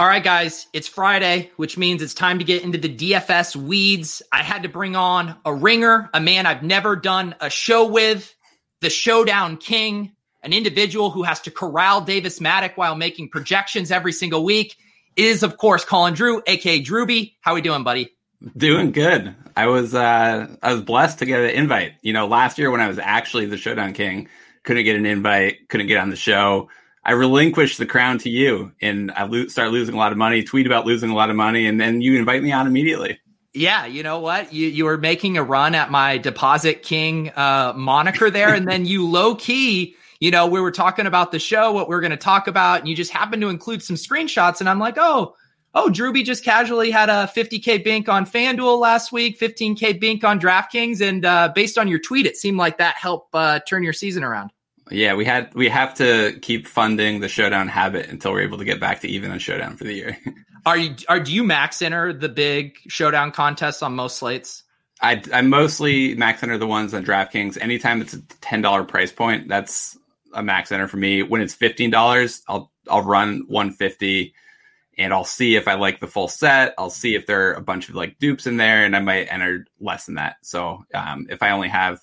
All right, guys, it's Friday, which means it's time to get into the DFS weeds. I had to bring on a ringer, a man I've never done a show with, the Showdown King, an individual who has to corral Davis Mattek while making projections every single week. Is of course, Colin Drew, aka Drewby. How we doing, buddy? Doing good. I was uh I was blessed to get an invite. You know, last year when I was actually the Showdown King, couldn't get an invite, couldn't get on the show. I relinquish the crown to you, and I lo- start losing a lot of money. Tweet about losing a lot of money, and then you invite me on immediately. Yeah, you know what? You you were making a run at my deposit king uh, moniker there, and then you low key, you know, we were talking about the show, what we are going to talk about, and you just happened to include some screenshots, and I'm like, oh, oh, Drewby just casually had a 50k bink on FanDuel last week, 15k bink on DraftKings, and uh, based on your tweet, it seemed like that helped uh, turn your season around. Yeah, we had we have to keep funding the showdown habit until we're able to get back to even on showdown for the year. are you are do you max enter the big showdown contests on most slates? I I mostly max enter the ones on DraftKings. Anytime it's a ten dollar price point, that's a max enter for me. When it's fifteen dollars, I'll I'll run one fifty, and I'll see if I like the full set. I'll see if there are a bunch of like dupes in there, and I might enter less than that. So um, if I only have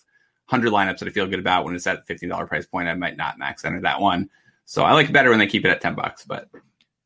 100 lineups that I feel good about when it's at $15 price point. I might not max enter that one. So I like it better when they keep it at 10 bucks, but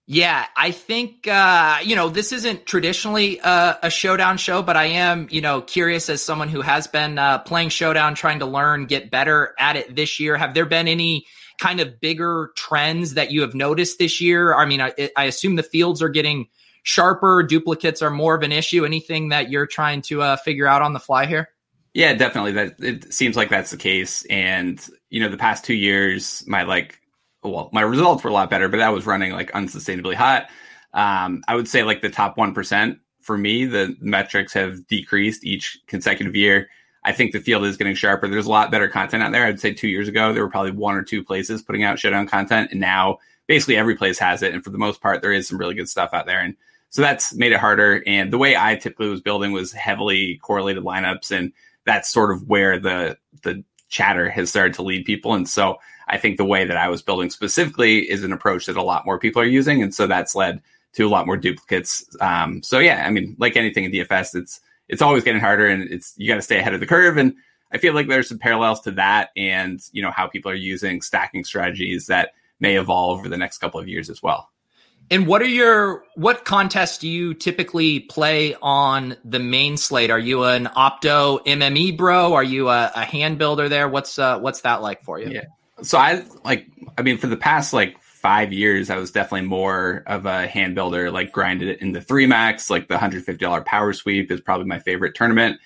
yeah, I think uh, you know this isn't traditionally a, a, showdown show, but I am you know curious as someone who has been uh, playing showdown, trying to learn, get better at it this year. Have there been any kind of bigger trends that you have noticed this year? I mean, I, I assume the fields are getting sharper, duplicates are more of an issue. Anything that you're trying to uh, figure out on the fly here? Yeah, definitely. That it seems like that's the case. And you know, the past two years, my like, well, my results were a lot better, but that was running like unsustainably hot. Um, I would say like the top one percent for me, the metrics have decreased each consecutive year. I think the field is getting sharper. There's a lot better content out there. I'd say two years ago there were probably one or two places putting out showdown content, and now basically every place has it. And for the most part, there is some really good stuff out there. And so that's made it harder. And the way I typically was building was heavily correlated lineups and that's sort of where the the chatter has started to lead people. And so I think the way that I was building specifically is an approach that a lot more people are using, and so that's led to a lot more duplicates. Um, so yeah, I mean, like anything in DFS, it's it's always getting harder, and it's you got to stay ahead of the curve. And I feel like there's some parallels to that, and you know how people are using stacking strategies that may evolve over the next couple of years as well. And what are your what contests do you typically play on the main slate? Are you an opto MME bro? Are you a, a hand builder there? What's uh, what's that like for you? Yeah. So I like I mean for the past like five years I was definitely more of a hand builder, like grinded it in the three max, like the hundred fifty dollar power sweep is probably my favorite tournament.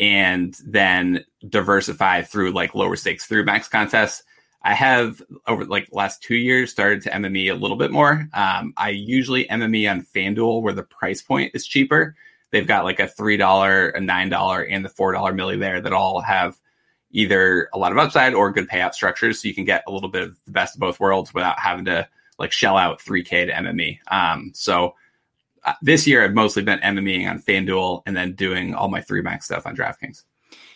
And then diversify through like lower stakes three max contests. I have over like last two years started to MME a little bit more. Um, I usually MME on FanDuel where the price point is cheaper. They've got like a three dollar, a nine dollar, and the four dollar milli there that all have either a lot of upside or good payout structures, so you can get a little bit of the best of both worlds without having to like shell out three k to MME. Um, so uh, this year I've mostly been MMEing on FanDuel and then doing all my three max stuff on DraftKings.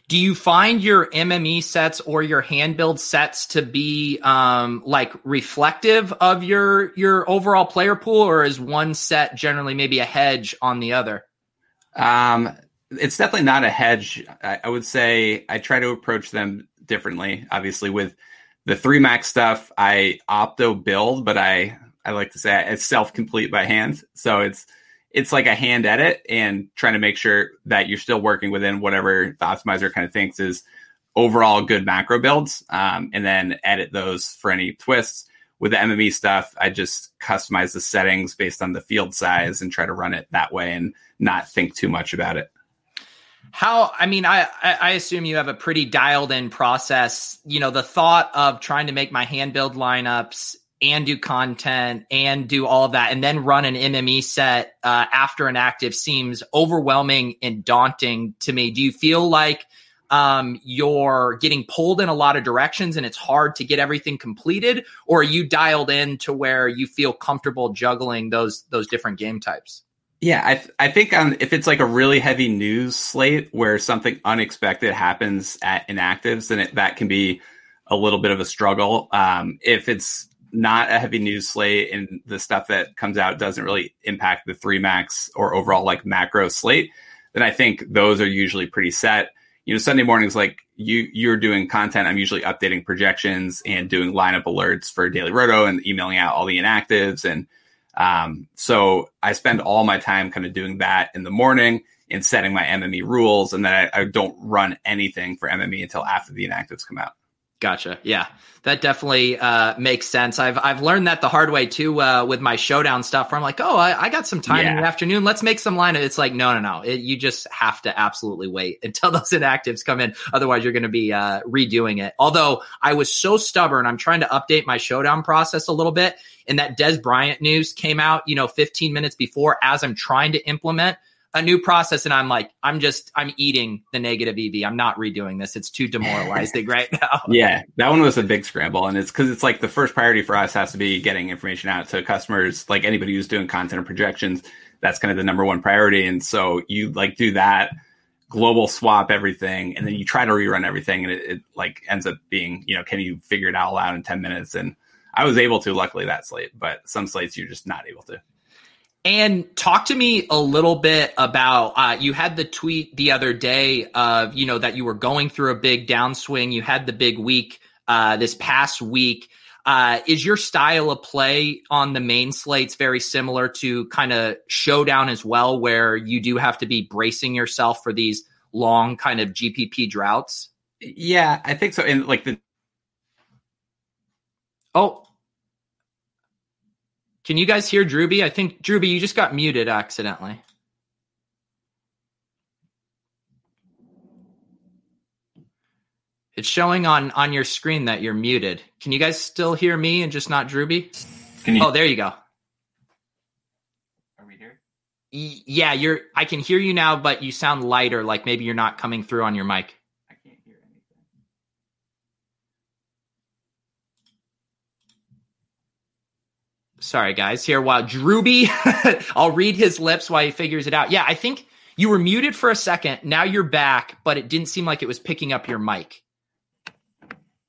Do you find your mme sets or your hand build sets to be um, like reflective of your your overall player pool or is one set generally maybe a hedge on the other? Um, it's definitely not a hedge. I, I would say i try to approach them differently. Obviously with the three max stuff i opto build but i i like to say it's self complete by hand. So it's it's like a hand edit and trying to make sure that you're still working within whatever the optimizer kind of thinks is overall good macro builds, um, and then edit those for any twists. With the MME stuff, I just customize the settings based on the field size and try to run it that way and not think too much about it. How I mean, I I assume you have a pretty dialed in process. You know, the thought of trying to make my hand build lineups and do content and do all of that and then run an MME set uh, after an active seems overwhelming and daunting to me. Do you feel like um, you're getting pulled in a lot of directions and it's hard to get everything completed, or are you dialed in to where you feel comfortable juggling those those different game types? Yeah, I th- I think um, if it's like a really heavy news slate where something unexpected happens at inactives, then it, that can be a little bit of a struggle. Um, if it's not a heavy news slate and the stuff that comes out doesn't really impact the three max or overall like macro slate, then I think those are usually pretty set. You know, Sunday mornings, like you, you're doing content. I'm usually updating projections and doing lineup alerts for Daily Roto and emailing out all the inactives. And um, so I spend all my time kind of doing that in the morning and setting my MME rules. And then I, I don't run anything for MME until after the inactives come out. Gotcha. Yeah, that definitely uh, makes sense. I've I've learned that the hard way too uh, with my showdown stuff. Where I'm like, oh, I, I got some time yeah. in the afternoon. Let's make some line. It's like, no, no, no. It, you just have to absolutely wait until those inactives come in. Otherwise, you're going to be uh, redoing it. Although I was so stubborn, I'm trying to update my showdown process a little bit. And that Dez Bryant news came out, you know, 15 minutes before as I'm trying to implement a new process and I'm like, I'm just, I'm eating the negative EV. I'm not redoing this. It's too demoralizing right now. Yeah, that one was a big scramble. And it's because it's like the first priority for us has to be getting information out to customers, like anybody who's doing content or projections. That's kind of the number one priority. And so you like do that global swap everything and then you try to rerun everything and it, it like ends up being, you know, can you figure it all out in 10 minutes? And I was able to, luckily that slate, but some slates you're just not able to. And talk to me a little bit about uh, you had the tweet the other day of you know that you were going through a big downswing. You had the big week uh, this past week. Uh, is your style of play on the main slates very similar to kind of showdown as well, where you do have to be bracing yourself for these long kind of GPP droughts? Yeah, I think so. And like the oh, can you guys hear Drewby? I think Drewby, you just got muted accidentally. It's showing on on your screen that you're muted. Can you guys still hear me and just not Drewby? Can you? Oh, there you go. Are we here? Y- yeah, you're. I can hear you now, but you sound lighter. Like maybe you're not coming through on your mic. Sorry guys. Here while drewby i'll read his lips while he figures it out. Yeah i think you were muted for a second. Now you're back but it didn't seem like it was picking up your mic.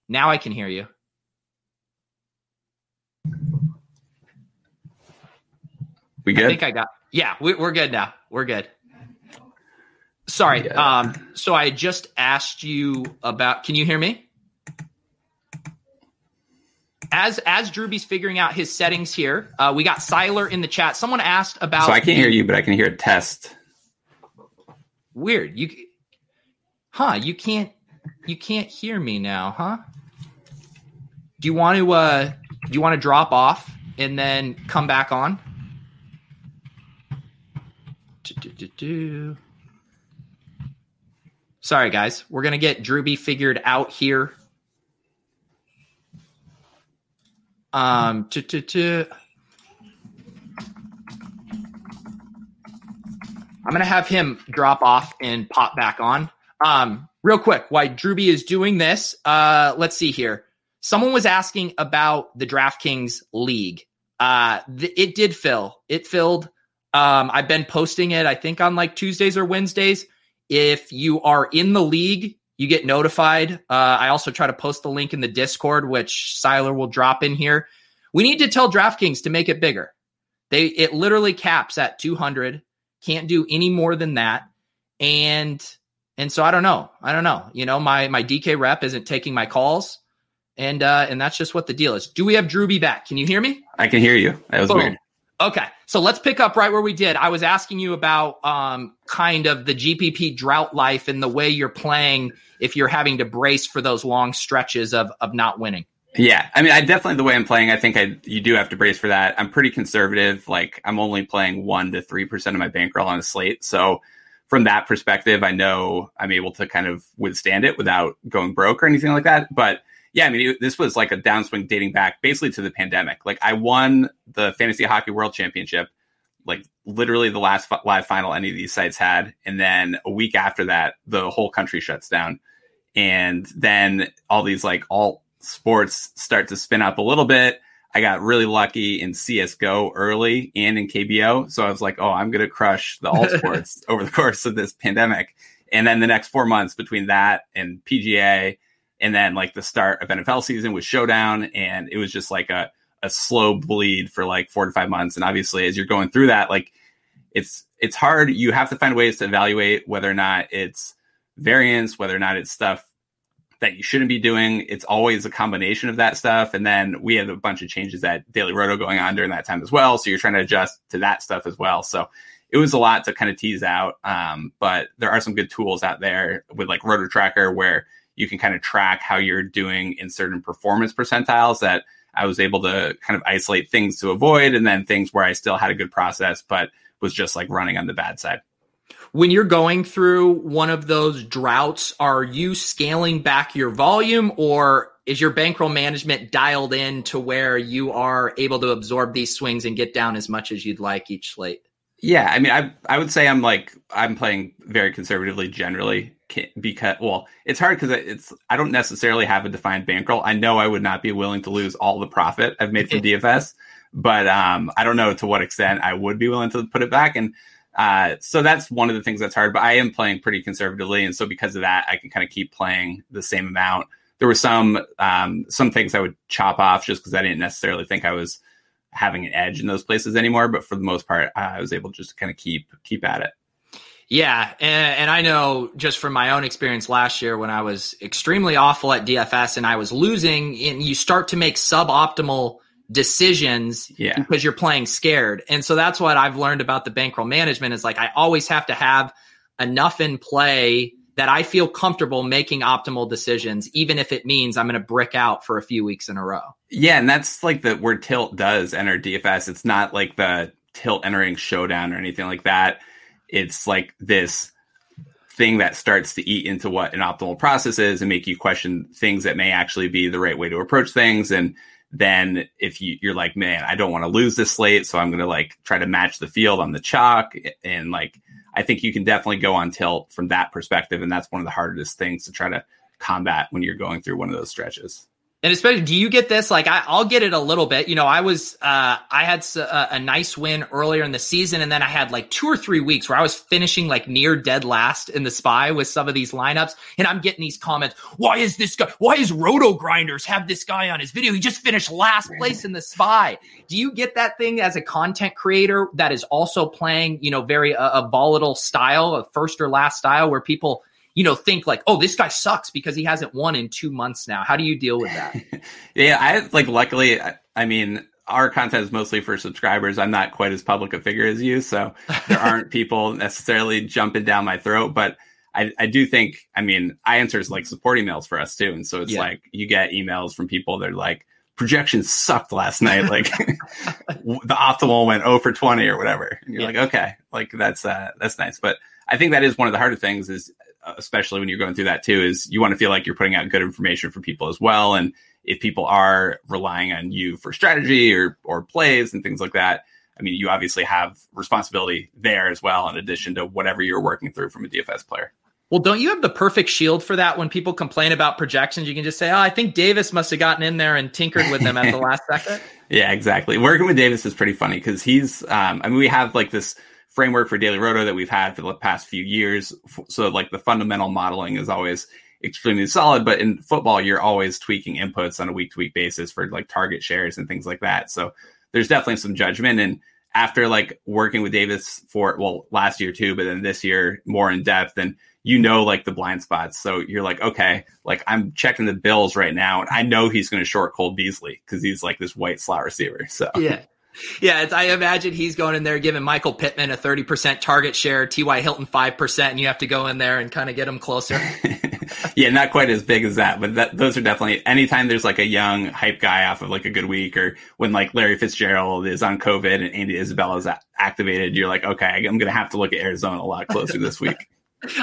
Now i can hear you. We good? I think i got yeah we, are good now. We're good. Sorry yeah. um so i just asked you about can you hear me as as Drewby's figuring out his settings here, uh, we got Siler in the chat. Someone asked about. So I can't hear you, but I can hear a test. Weird. You, huh? You can't. You can't hear me now, huh? Do you want to? uh Do you want to drop off and then come back on? Do-do-do-do. Sorry, guys. We're gonna get Drewby figured out here Um, to, to, to, I'm going to have him drop off and pop back on. Um, real quick, while Drewby is doing this, uh, let's see here. Someone was asking about the DraftKings League. Uh, th- it did fill. It filled. Um, I've been posting it, I think, on like Tuesdays or Wednesdays. If you are in the league, you get notified. Uh, I also try to post the link in the Discord, which Siler will drop in here. We need to tell DraftKings to make it bigger. They it literally caps at 200. Can't do any more than that. And and so I don't know. I don't know. You know, my my DK rep isn't taking my calls. And uh and that's just what the deal is. Do we have Drewby back? Can you hear me? I can hear you. That was Boom. weird. Okay. So let's pick up right where we did. I was asking you about um kind of the GPP drought life and the way you're playing if you're having to brace for those long stretches of of not winning. Yeah, I mean, I definitely the way I'm playing. I think I you do have to brace for that. I'm pretty conservative. Like I'm only playing one to three percent of my bankroll on a slate, so from that perspective, I know I'm able to kind of withstand it without going broke or anything like that. But yeah, I mean, it, this was like a downswing dating back basically to the pandemic. Like I won the Fantasy Hockey World Championship, like literally the last live final any of these sites had, and then a week after that, the whole country shuts down, and then all these like all sports start to spin up a little bit. I got really lucky in CSGO early and in KBO. So I was like, oh, I'm going to crush the all sports over the course of this pandemic. And then the next four months between that and PGA, and then like the start of NFL season was Showdown. And it was just like a, a slow bleed for like four to five months. And obviously, as you're going through that, like it's, it's hard. You have to find ways to evaluate whether or not it's variance, whether or not it's stuff that you shouldn't be doing. It's always a combination of that stuff. And then we had a bunch of changes at Daily Roto going on during that time as well. So you're trying to adjust to that stuff as well. So it was a lot to kind of tease out. Um, but there are some good tools out there with like Roto Tracker where you can kind of track how you're doing in certain performance percentiles that I was able to kind of isolate things to avoid and then things where I still had a good process, but was just like running on the bad side when you're going through one of those droughts, are you scaling back your volume or is your bankroll management dialed in to where you are able to absorb these swings and get down as much as you'd like each slate? Yeah, I mean, I I would say I'm like I'm playing very conservatively generally because well, it's hard because it's I don't necessarily have a defined bankroll. I know I would not be willing to lose all the profit I've made from DFS, but um, I don't know to what extent I would be willing to put it back. And uh, so that's one of the things that's hard, but I am playing pretty conservatively. And so because of that, I can kind of keep playing the same amount. There were some, um, some things I would chop off just because I didn't necessarily think I was having an edge in those places anymore. But for the most part, I was able just to just kind of keep, keep at it. Yeah, and, and, I know just from my own experience last year when I was extremely awful at DFS and I was losing, and you start to make suboptimal decisions yeah. because you're playing scared. And so that's what I've learned about the bankroll management is like I always have to have enough in play that I feel comfortable making optimal decisions, even if it means I'm going to brick out for a few weeks in a row. Yeah, and that's like the where tilt does enter DFS. It's not like the tilt entering showdown or anything like that. It's like this thing that starts to eat into what an optimal process is and make you question things that may actually be the right way to approach things and then if you, you're like, man, I don't want to lose this slate, so I'm going to like try to match the field on the chalk. And like, I think you can definitely go on tilt from that perspective. And that's one of the hardest things to try to combat when you're going through one of those stretches. And especially, do you get this? Like, I, will get it a little bit. You know, I was, uh, I had a, a, nice win earlier in the season, and then I had like two or three weeks where I was finishing like near dead last in the spy with some of these lineups. And I'm getting these comments. Why is this guy? Why is RotoGrinders have this guy on his video? He just finished last place in the spy. Do you get that thing as a content creator that is also playing, you know, very uh, a volatile style, a first or last style, where people you know, think like, oh, this guy sucks because he hasn't won in two months now. How do you deal with that? yeah, I like luckily, I, I, mean, our content is mostly for subscribers. I'm not quite as public a figure as you, so there aren't people necessarily jumping down my throat. But I, I do think, I mean, I answers like support emails for us too, and so it's yeah. like you get emails from people that are like, projections sucked last night. Like the optimal went 0 for 20 or whatever. And you're yeah. like, okay, like that's uh, that's nice. But I think that is one of the harder things is especially when you're going through that too, is you want to feel like you're putting out good information for people as well. And if people are relying on you for strategy or or plays and things like that, I mean, you obviously have responsibility there as well, in addition to whatever you're working through from a DFS player. Well, don't you have the perfect shield for that when people complain about projections? You can just say, "Oh, I think Davis must have gotten in there and tinkered with them at the last second." Yeah, exactly. Working with Davis is pretty funny because he's. Um, I mean, we have like this framework for daily roto that we've had for the past few years. So like the fundamental modeling is always extremely solid, but in football, you're always tweaking inputs on a week to week basis for like target shares and things like that. So there's definitely some judgment. And after like working with Davis for, well, last year too, but then this year more in depth and you know, like the blind spots. So you're like, okay, like I'm checking the bills right now and I know he's going to short Cole Beasley because he's like this white slot receiver. So yeah. Yeah, I imagine he's going in there giving Michael Pittman a 30% target share, T.Y. Hilton 5%, and you have to go in there and kind of get him closer. yeah, not quite as big as that, but that, those are definitely anytime there's like a young hype guy off of like a good week or when like Larry Fitzgerald is on COVID and Andy Isabella is activated, you're like, okay, I'm going to have to look at Arizona a lot closer this week.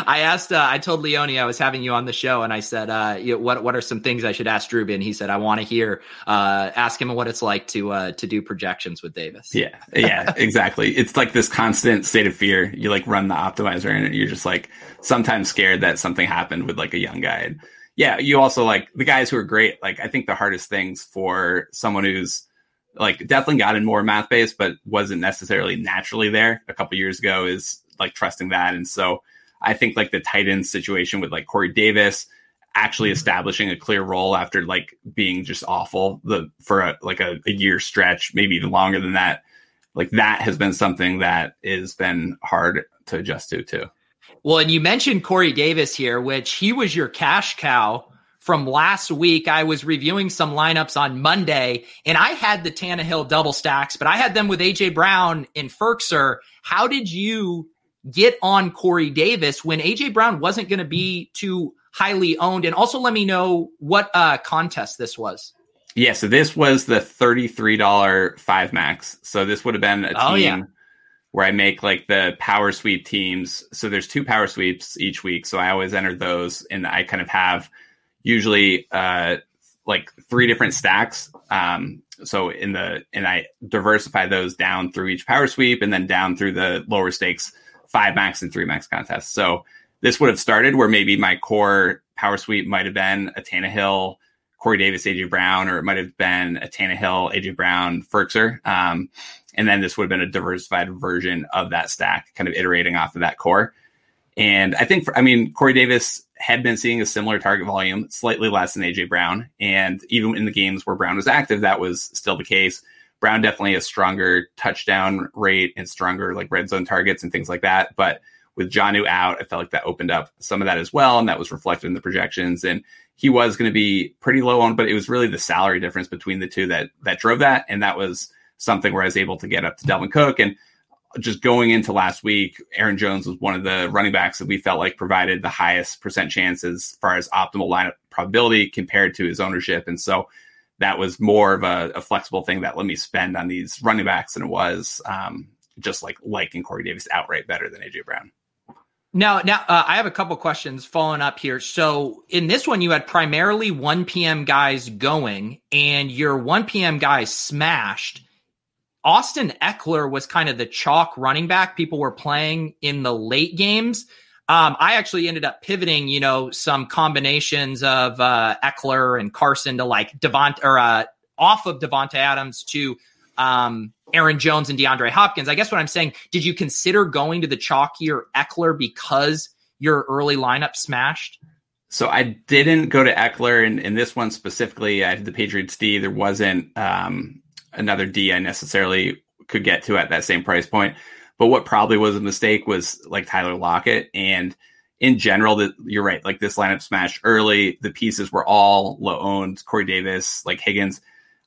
I asked, uh, I told Leone I was having you on the show, and I said, uh, you know, "What what are some things I should ask Drewby?" He said, "I want to hear, uh, ask him what it's like to uh, to do projections with Davis." Yeah, yeah, exactly. It's like this constant state of fear. You like run the optimizer, and you're just like sometimes scared that something happened with like a young guy. And yeah, you also like the guys who are great. Like I think the hardest things for someone who's like definitely got in more math base, but wasn't necessarily naturally there a couple years ago is like trusting that, and so I think like the Titans situation with like Corey Davis actually mm-hmm. establishing a clear role after like being just awful the for a, like a, a year stretch, maybe even longer than that. Like that has been something that has been hard to adjust to too. Well, and you mentioned Corey Davis here, which he was your cash cow from last week. I was reviewing some lineups on Monday, and I had the Tannehill double stacks, but I had them with AJ Brown and Firkser. How did you get on Corey Davis when AJ Brown wasn't going to be too highly owned? And also let me know what uh, contest this was. Yeah, so this was the $33 five max. So this would have been a oh, team yeah. where I make like the power sweep teams. So there's two power sweeps each week. So I always enter those and I kind of have usually uh like three different stacks. Um so in the and I diversify those down through each power sweep and then down through the lower stakes five max and three max contests. So this would have started where maybe my core power sweep might have been a Tannehill, Corey Davis, AJ Brown, or it might have been a Tannehill, AJ Brown, Firkser. Um, and then this would have been a diversified version of that stack, kind of iterating off of that core. And I think, for, I mean, Corey Davis had been seeing a similar target volume, slightly less than AJ Brown. And even in the games where Brown was active, that was still the case. Brown definitely a stronger touchdown rate and stronger like red zone targets and things like that. But with Jonnu out, I felt like that opened up some of that as well, and that was reflected in the projections. And he was going to be pretty low on, but it was really the salary difference between the two that that drove that, and that was something where I was able to get up to Dalvin Cook and just going into last week, Aaron Jones was one of the running backs that we felt like provided the highest percent chance as far as optimal lineup probability compared to his ownership. And so that was more of a, a, flexible thing that let me spend on these running backs than it was um, just like liking Corey Davis outright better than AJ Brown. Now, now uh, I have a couple questions following up here. So in this one, you had primarily 1 p.m. guys going, and your 1 p.m. guys smashed. Austin Ekeler was kind of the chalk running back people were playing in the late games. Um, I actually ended up pivoting, you know, some combinations of uh, Ekeler and Carson to like Devont or uh, off of Davante Adams to um, Aaron Jones and DeAndre Hopkins. I guess what I'm saying, did you consider going to the chalkier Ekeler because your early lineup smashed? So I didn't go to Ekeler, and in this one specifically, I had the Patriots D. There wasn't um, another D I necessarily could get to at that same price point. But what probably was a mistake was like Tyler Lockett. And in general, that you're right. Like this lineup smashed early. The pieces were all low owned. Corey Davis, like Higgins.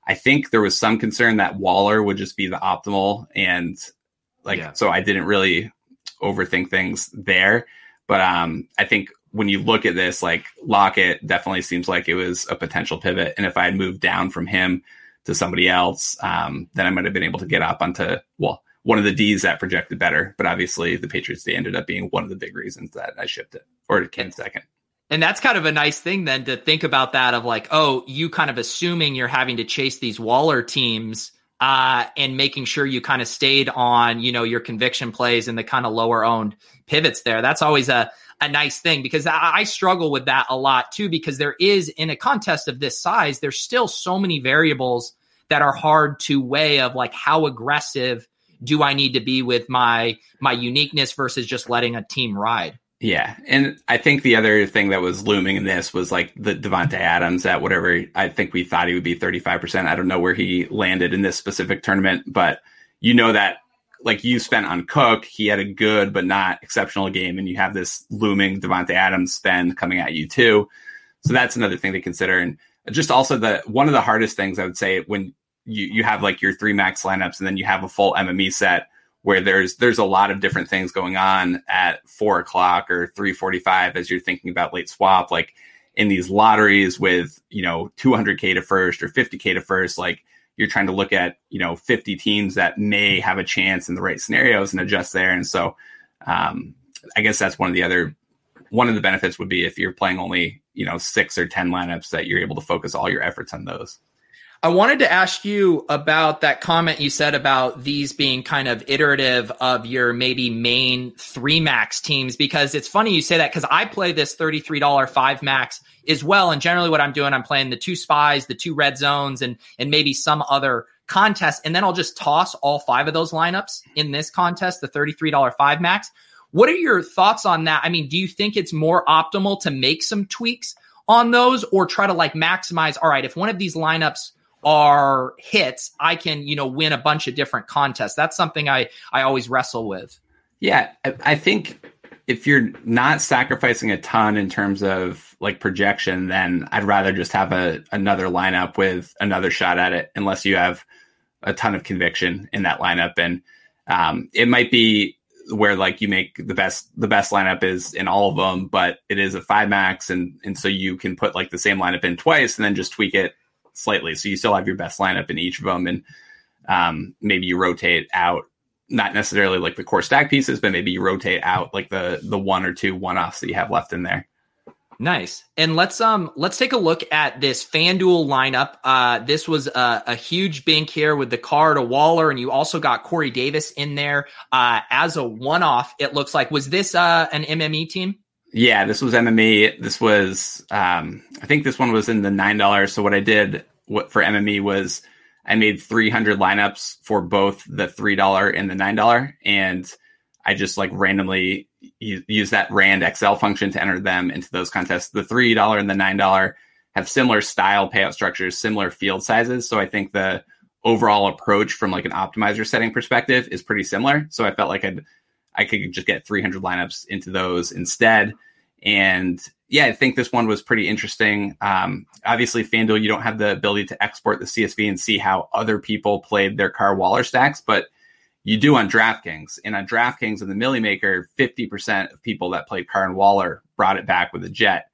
I think there was some concern that Waller would just be the optimal. And like, yeah. so I didn't really overthink things there. But um, I think when you look at this, like Lockett definitely seems like it was a potential pivot. And if I had moved down from him to somebody else, um, then I might have been able to get up onto, well, one of the D's that projected better. But obviously, the Patriots Day ended up being one of the big reasons that I shipped it or it came second. And that's kind of a nice thing then to think about that of like, oh, you kind of assuming you're having to chase these Waller teams uh, and making sure you kind of stayed on, you know, your conviction plays and the kind of lower owned pivots there. That's always a, a nice thing because I, I struggle with that a lot too, because there is in a contest of this size, there's still so many variables that are hard to weigh of like how aggressive do I need to be with my my uniqueness versus just letting a team ride? Yeah, and I think the other thing that was looming in this was like the Davante Adams at whatever I think we thought he would be 35%. I don't know where he landed in this specific tournament, but you know that like you spent on Cook, he had a good but not exceptional game, and you have this looming Davante Adams spend coming at you too. So that's another thing to consider. And just also the one of the hardest things I would say when you you have like your three max lineups and then you have a full MME set where there's there's a lot of different things going on at four o'clock or three forty five as you're thinking about late swap, like in these lotteries with you know 200k to first or 50k to first, like you're trying to look at you know 50 teams that may have a chance in the right scenarios and adjust there. And so um, I guess that's one of the other one of the benefits would be if you're playing only you know six or ten lineups that you're able to focus all your efforts on those. I wanted to ask you about that comment you said about these being kind of iterative of your maybe main three max teams because it's funny you say that because I play this $33 five max as well. And generally what I'm doing, I'm playing the two spies, the two red zones, and and maybe some other contest. And then I'll just toss all five of those lineups in this contest, the $33 five max. What are your thoughts on that? I mean, do you think it's more optimal to make some tweaks on those or try to like maximize? All right, if one of these lineups are hits, I can, you know, win a bunch of different contests. That's something I I always wrestle with. Yeah, I, I think if you're not sacrificing a ton in terms of like projection, then I'd rather just have a another lineup with another shot at it, unless you have a ton of conviction in that lineup. And um, it might be where like you make the best the best lineup is in all of them, but it is a five max, and and so you can put like the same lineup in twice and then just tweak it slightly. So you still have your best lineup in each of them, and um, maybe you rotate out not necessarily like the core stack pieces, but maybe you rotate out like the the one or two one offs that you have left in there. Nice. And let's um let's take a look at this FanDuel lineup. Uh this was a, a huge bink here with the Carr to Waller, and you also got Corey Davis in there uh as a one-off, it looks like. Was this uh an MME team? Yeah, this was MME. This was um I think this one was in the nine dollars. So what I did what for MME was I made 300 lineups for both the $3 and the $9 and I just like randomly use that rand excel function to enter them into those contests the $3 and the $9 have similar style payout structures similar field sizes so i think the overall approach from like an optimizer setting perspective is pretty similar so i felt like i'd i could just get 300 lineups into those instead and yeah, I think this one was pretty interesting. Um, obviously, FanDuel, you don't have the ability to export the CSV and see how other people played their Carr Waller stacks, but you do on DraftKings. And on DraftKings and the Milly Maker, 50% of people that played Carr and Waller brought it back with a jet.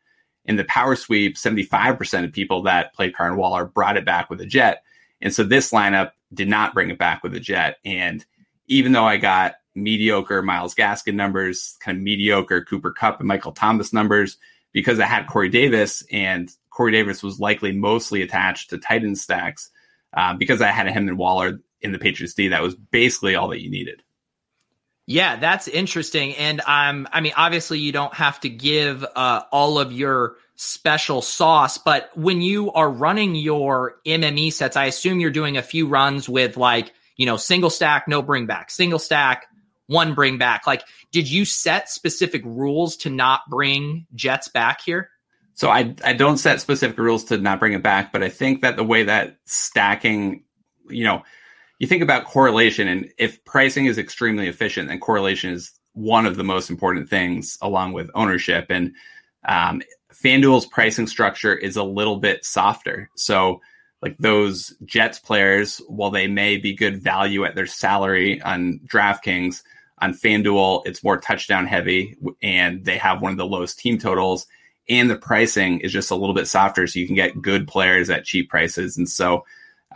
In the Power Sweep, 75% of people that played Carr and Waller brought it back with a jet. And so this lineup did not bring it back with a jet. And even though I got mediocre Myles Gaskin numbers, kind of mediocre Cooper Kupp and Michael Thomas numbers, because I had Corey Davis, and Corey Davis was likely mostly attached to Titan stacks. Uh, because I had him and Waller in the Patriots D, that was basically all that you needed. Yeah, that's interesting. And um, I mean, obviously, you don't have to give uh, all of your special sauce, but when you are running your MME sets, I assume you're doing a few runs with like, you know, single stack, no bring back, single stack, one bring back. Like, did you set specific rules to not bring Jets back here? So I I don't set specific rules to not bring it back, but I think that the way that stacking, you know, you think about correlation, and if pricing is extremely efficient, then correlation is one of the most important things, along with ownership. And um, FanDuel's pricing structure is a little bit softer. So like those Jets players, while they may be good value at their salary on DraftKings, on FanDuel, it's more touchdown heavy and they have one of the lowest team totals. And the pricing is just a little bit softer, so you can get good players at cheap prices. And so,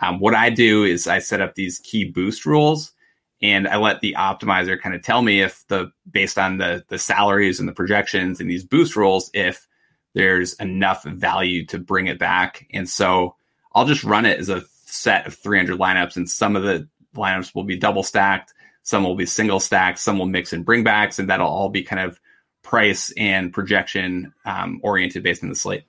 um, what I do is I set up these key boost rules, and I let the optimizer kind of tell me if the based on the the salaries and the projections and these boost rules, if there's enough value to bring it back. And so, I'll just run it as a set of 300 lineups, and some of the lineups will be double stacked some will be single stacked, some will mix in bringbacks, and that'll all be kind of price and projection um, oriented based on the slate.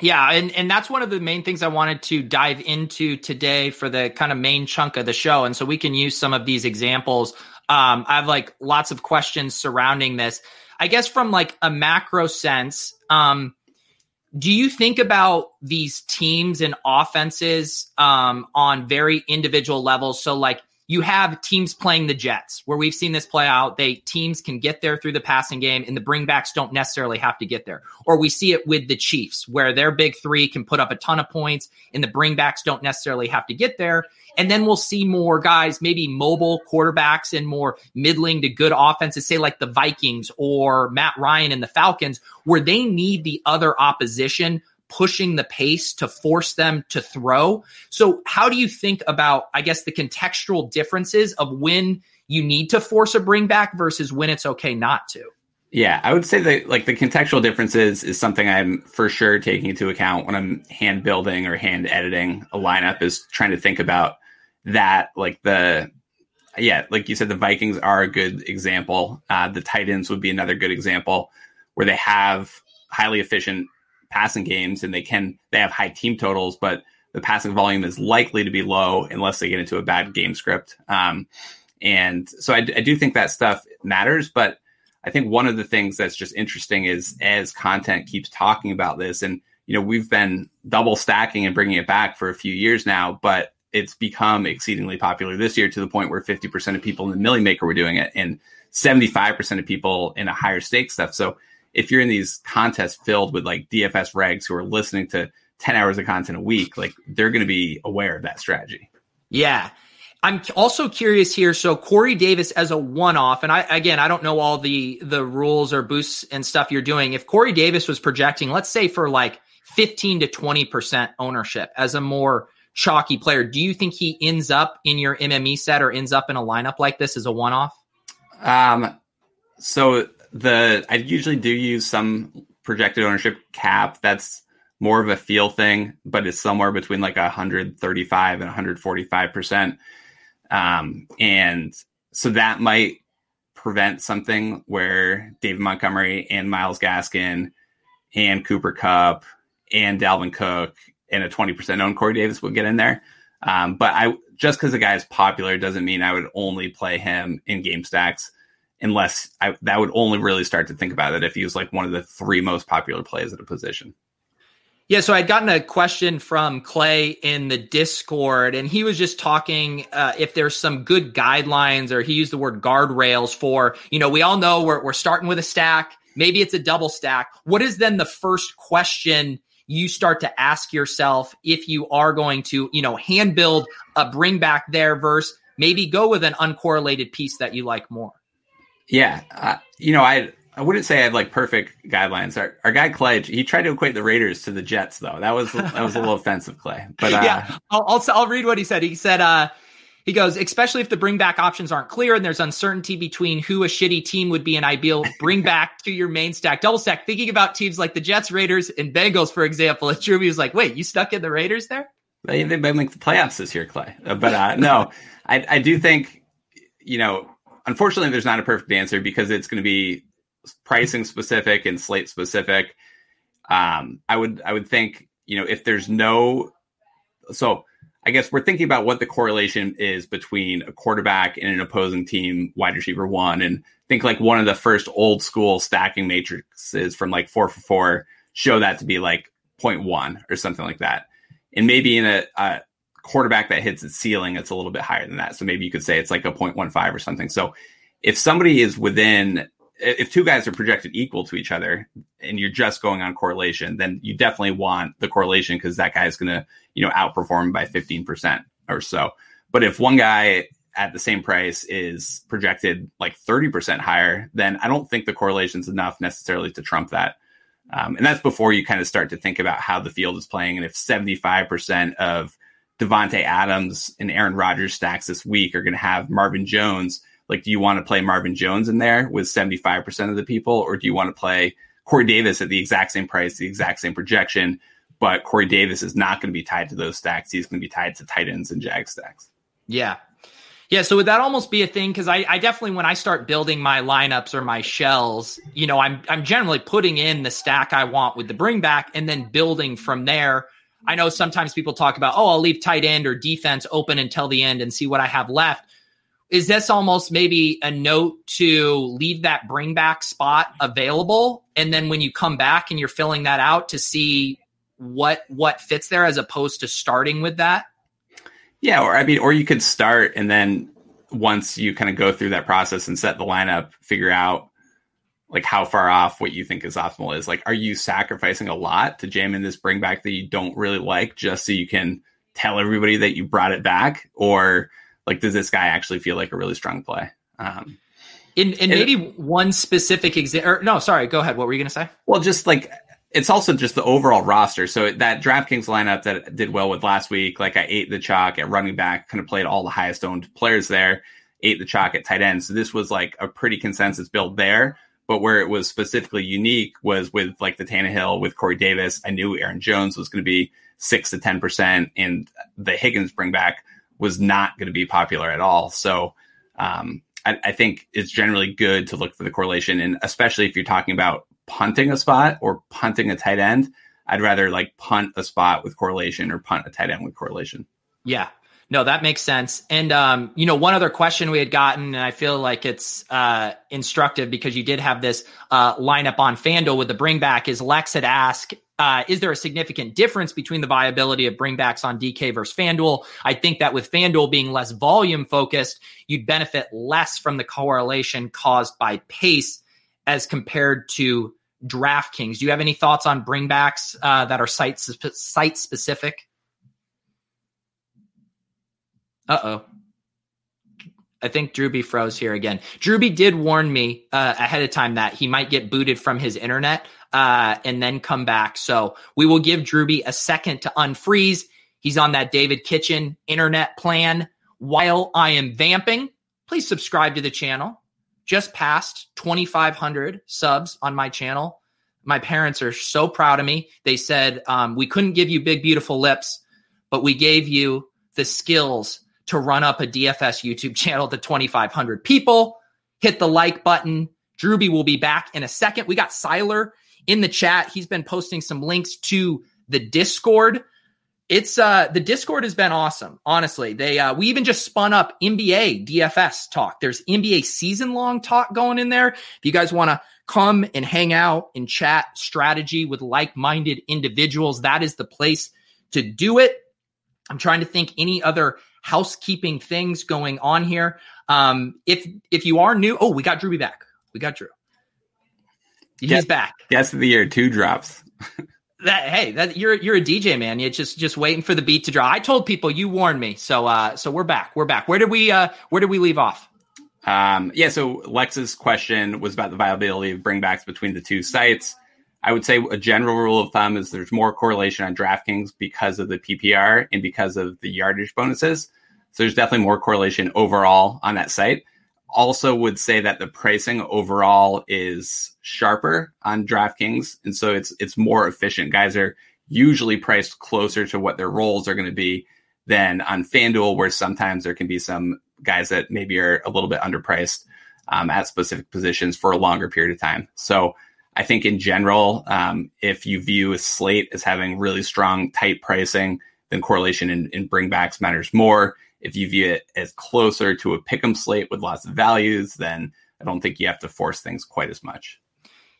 Yeah, and and that's one of the main things I wanted to dive into today for the kind of main chunk of the show, and so we can use some of these examples. Um, I have like lots of questions surrounding this. I guess from like a macro sense, um, do you think about these teams and offenses um, on very individual levels? So like you have teams playing the Jets, where we've seen this play out. They teams can get there through the passing game, and the bringbacks don't necessarily have to get there. Or we see it with the Chiefs, where their big three can put up a ton of points, and the bringbacks don't necessarily have to get there. And then we'll see more guys, maybe mobile quarterbacks and more middling to good offenses, say like the Vikings or Matt Ryan and the Falcons, where they need the other opposition pushing the pace to force them to throw. So, how do you think about, I guess, the contextual differences of when you need to force a bring back versus when it's okay not to? Yeah, I would say that like the contextual differences is something I'm for sure taking into account when I'm hand building or hand editing a lineup is trying to think about that like the yeah, like you said, the Vikings are a good example. Uh, the Titans would be another good example where they have highly efficient passing games and they can they have high team totals, but the passing volume is likely to be low unless they get into a bad game script. Um, and so I, I do think that stuff matters, but I think one of the things that's just interesting is as content keeps talking about this, and you know we've been double stacking and bringing it back for a few years now, but it's become exceedingly popular this year to the point where 50% of people in the Milly Maker were doing it, and 75% of people in a higher stake stuff. So if you're in these contests filled with like DFS regs who are listening to 10 hours of content a week, like they're going to be aware of that strategy. Yeah. I'm also curious here. So Corey Davis as a one-off, and I again I don't know all the the rules or boosts and stuff you're doing. If Corey Davis was projecting, let's say for like 15 to 20 percent ownership as a more chalky player, do you think he ends up in your MME set or ends up in a lineup like this as a one-off? Um, so the I usually do use some projected ownership cap. That's more of a feel thing, but it's somewhere between like 135 and 145 percent. Um, and so that might prevent something where David Montgomery and Myles Gaskin and Cooper Kupp and Dalvin Cook and a 20% owned Corey Davis would get in there. Um, but I just because the guy is popular doesn't mean I would only play him in game stacks unless I, that would only really start to think about it if he was like one of the three most popular plays at a position. Yeah, so I'd gotten a question from Clay in the Discord, and he was just talking uh, if there's some good guidelines, or he used the word guardrails for, you know, we all know we're, we're starting with a stack. Maybe it's a double stack. What is then the first question you start to ask yourself if you are going to, you know, hand build a bring back there versus maybe go with an uncorrelated piece that you like more? Yeah, uh, you know, I I wouldn't say I have like perfect guidelines. Our, our guy Clay, he tried to equate the Raiders to the Jets, though. That was that was a little offensive, Clay. But uh, yeah, I'll, I'll, I'll read what he said. He said, uh, he goes, especially if the bring back options aren't clear and there's uncertainty between who a shitty team would be an ideal bring back to your main stack, double stack. Thinking about teams like the Jets, Raiders, and Bengals, for example, and Drewby was like, "Wait, you stuck in the Raiders there?" They, they've been like the playoffs this year, Clay. Uh, but uh, no, I I do think you know unfortunately, there's not a perfect answer because it's going to be pricing specific and slate specific. Um, I would I would think you know if there's no so I guess we're thinking about what the correlation is between a quarterback and an opposing team wide receiver one, and think like one of the first old school stacking matrices from like four for four show that to be like 0.1 or something like that. And maybe in a, a quarterback that hits its ceiling, it's a little bit higher than that. So maybe you could say it's like a 0.15 or something. So if somebody is within, if two guys are projected equal to each other and you're just going on correlation, then you definitely want the correlation because that guy is going to, you know, outperform by 15% or so. But if one guy at the same price is projected like 30% higher, then I don't think the correlation is enough necessarily to trump that. Um, and that's before you kind of start to think about how the field is playing. And if 75% of Davante Adams and Aaron Rodgers stacks this week are going to have Marvin Jones. Like, do you want to play Marvin Jones in there with 75% of the people, or do you want to play Corey Davis at the exact same price, the exact same projection? But Corey Davis is not going to be tied to those stacks. He's going to be tied to tight ends and jag stacks. Yeah. Yeah, so would that almost be a thing? Because I, I definitely, when I start building my lineups or my shells, you know, I'm I'm generally putting in the stack I want with the bring back and then building from there. I know sometimes people talk about, oh, I'll leave tight end or defense open until the end and see what I have left. Is this almost maybe a note to leave that bring back spot available, and then when you come back and you're filling that out to see what what fits there, as opposed to starting with that? Yeah, or I mean, or you could start and then once you kind of go through that process and set the lineup, figure out like how far off what you think is optimal is. Like, are you sacrificing a lot to jam in this bring back that you don't really like just so you can tell everybody that you brought it back? Or like, does this guy actually feel like a really strong play? Um, in, in maybe one specific example, no, sorry, go ahead. What were you going to say? Well, just like it's also just the overall roster. So that DraftKings lineup that did well with last week, like I ate the chalk at running back, kind of played all the highest owned players there, ate the chalk at tight end. So this was like a pretty consensus build there. But where it was specifically unique was with like the Tannehill with Corey Davis. I knew Aaron Jones was going to be six to ten percent, and the Higgins bring back was not going to be popular at all. So um, I, I think it's generally good to look for the correlation, and especially if you're talking about punting a spot or punting a tight end, I'd rather like punt a spot with correlation or punt a tight end with correlation. Yeah. No, that makes sense. And um, you know, one other question we had gotten, and I feel like it's uh, instructive because you did have this uh, lineup on FanDuel with the bringback. Is Lex had asked, uh, is there a significant difference between the viability of bringbacks on DK versus FanDuel? I think that with FanDuel being less volume focused, you'd benefit less from the correlation caused by pace as compared to DraftKings. Do you have any thoughts on bringbacks uh, that are site site specific? Uh oh. I think Drewby froze here again. Drewby did warn me uh, ahead of time that he might get booted from his internet uh, and then come back. So we will give Drewby a second to unfreeze. He's on that David Kitchen internet plan while I am vamping. Please subscribe to the channel just passed 2,500 subs on my channel. My parents are so proud of me. They said, um, We couldn't give you big, beautiful lips, but we gave you the skills to run up a DFS YouTube channel to 2,500 people. Hit the like button. Drewby will be back in a second. We got Siler in the chat. He's been posting some links to the Discord it's uh the discord has been awesome honestly they uh we even just spun up nba dfs talk there's nba season long talk going in there if you guys want to come and hang out and chat strategy with like-minded individuals that is the place to do it i'm trying to think any other housekeeping things going on here. Um if if you are new oh we got drew back. We got drew. He's guess, back. guess of the year two drops. That hey that you're you're a DJ man. You're just just waiting for the beat to drop. I told people you warned me. So uh so we're back. We're back. Where did we uh where did we leave off? Um yeah so Lex's question was about the viability of bringbacks between the two sites. I would say a general rule of thumb is there's more correlation on DraftKings because of the PPR and because of the yardage bonuses so there's definitely more correlation overall on that site also would say that the pricing overall is sharper on DraftKings, and so it's it's more efficient. Guys are usually priced closer to what their roles are going to be than on FanDuel, where sometimes there can be some guys that maybe are a little bit underpriced um, at specific positions for a longer period of time. So I think in general, um, if you view a slate as having really strong, tight pricing, then correlation in, in bringbacks matters more if you view it as closer to a pick'em slate with lots of values, then I don't think you have to force things quite as much.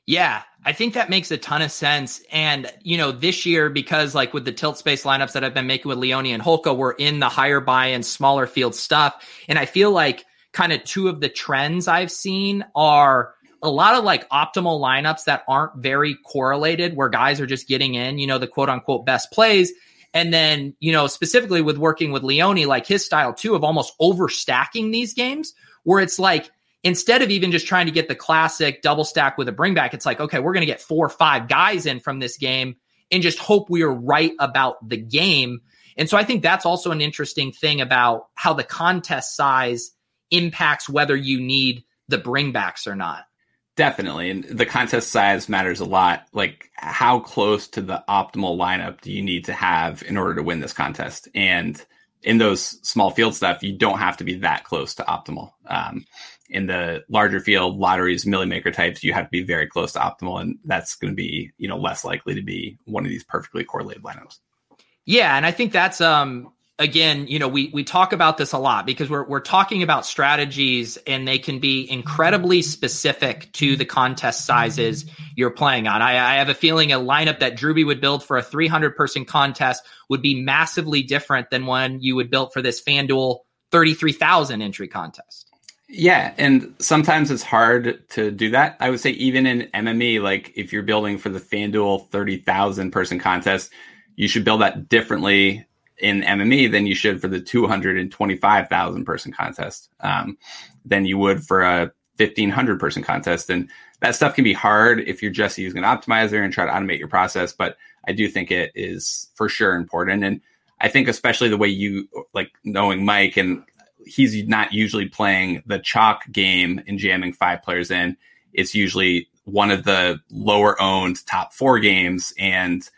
Yeah, I think that makes a ton of sense. And, you know, this year, because like with the tilt space lineups that I've been making with Leone and Holka, we're in the higher buy and smaller field stuff. And I feel like kind of two of the trends I've seen are a lot of like optimal lineups that aren't very correlated, where guys are just getting in, you know, the quote unquote best plays. And then, you know, specifically with working with Leone, like his style too of almost overstacking these games, where it's like instead of even just trying to get the classic double stack with a bringback, it's like, okay, we're going to get four or five guys in from this game and just hope we are right about the game. And so I think that's also an interesting thing about how the contest size impacts whether you need the bringbacks or not. Definitely. And the contest size matters a lot. Like, how close to the optimal lineup do you need to have in order to win this contest? And in those small field stuff, you don't have to be that close to optimal. Um, in the larger field lotteries, milli maker types, you have to be very close to optimal, and that's going to be you know less likely to be one of these perfectly correlated lineups. Yeah, and I think that's um again, you know, we we talk about this a lot because we're we're talking about strategies and they can be incredibly specific to the contest sizes you're playing on. I, I have a feeling a lineup that Drewby would build for a 300 person contest would be massively different than one you would build for this FanDuel 33,000 entry contest. Yeah, and sometimes it's hard to do that. I would say even in MME, like if you're building for the FanDuel 30,000 person contest, you should build that differently in MME than you should for the 225,000 person contest um, than you would for a 1500 person contest. And that stuff can be hard if you're just using an optimizer and try to automate your process. But I do think it is for sure important. And I think especially the way you like knowing Mike and he's not usually playing the chalk game and jamming five players in. It's usually one of the lower owned top four games. And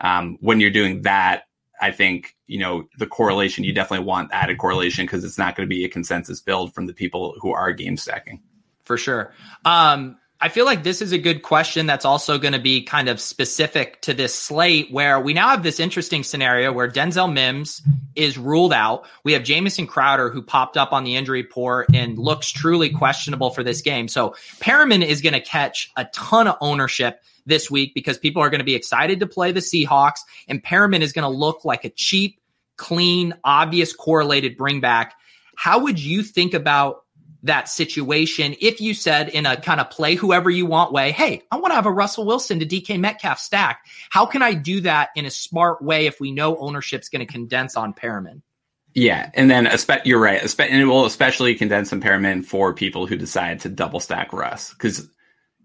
um, when you're doing that, I think, you know, the correlation, you definitely want added correlation because it's not going to be a consensus build from the people who are game stacking. For sure. Um, I feel like this is a good question that's also going to be kind of specific to this slate where we now have this interesting scenario where Denzel Mims is ruled out. We have Jamison Crowder who popped up on the injury report and looks truly questionable for this game. So Perriman is going to catch a ton of ownership this week because people are going to be excited to play the Seahawks and Perriman is going to look like a cheap, clean, obvious correlated bringback. How would you think about that situation if you said in a kind of play whoever you want way, hey, I want to have a Russell Wilson to DK Metcalf stack. How can I do that in a smart way if we know ownership's going to condense on Perriman? Yeah, and then you're right, and it will especially condense on Perriman for people who decide to double stack Russ because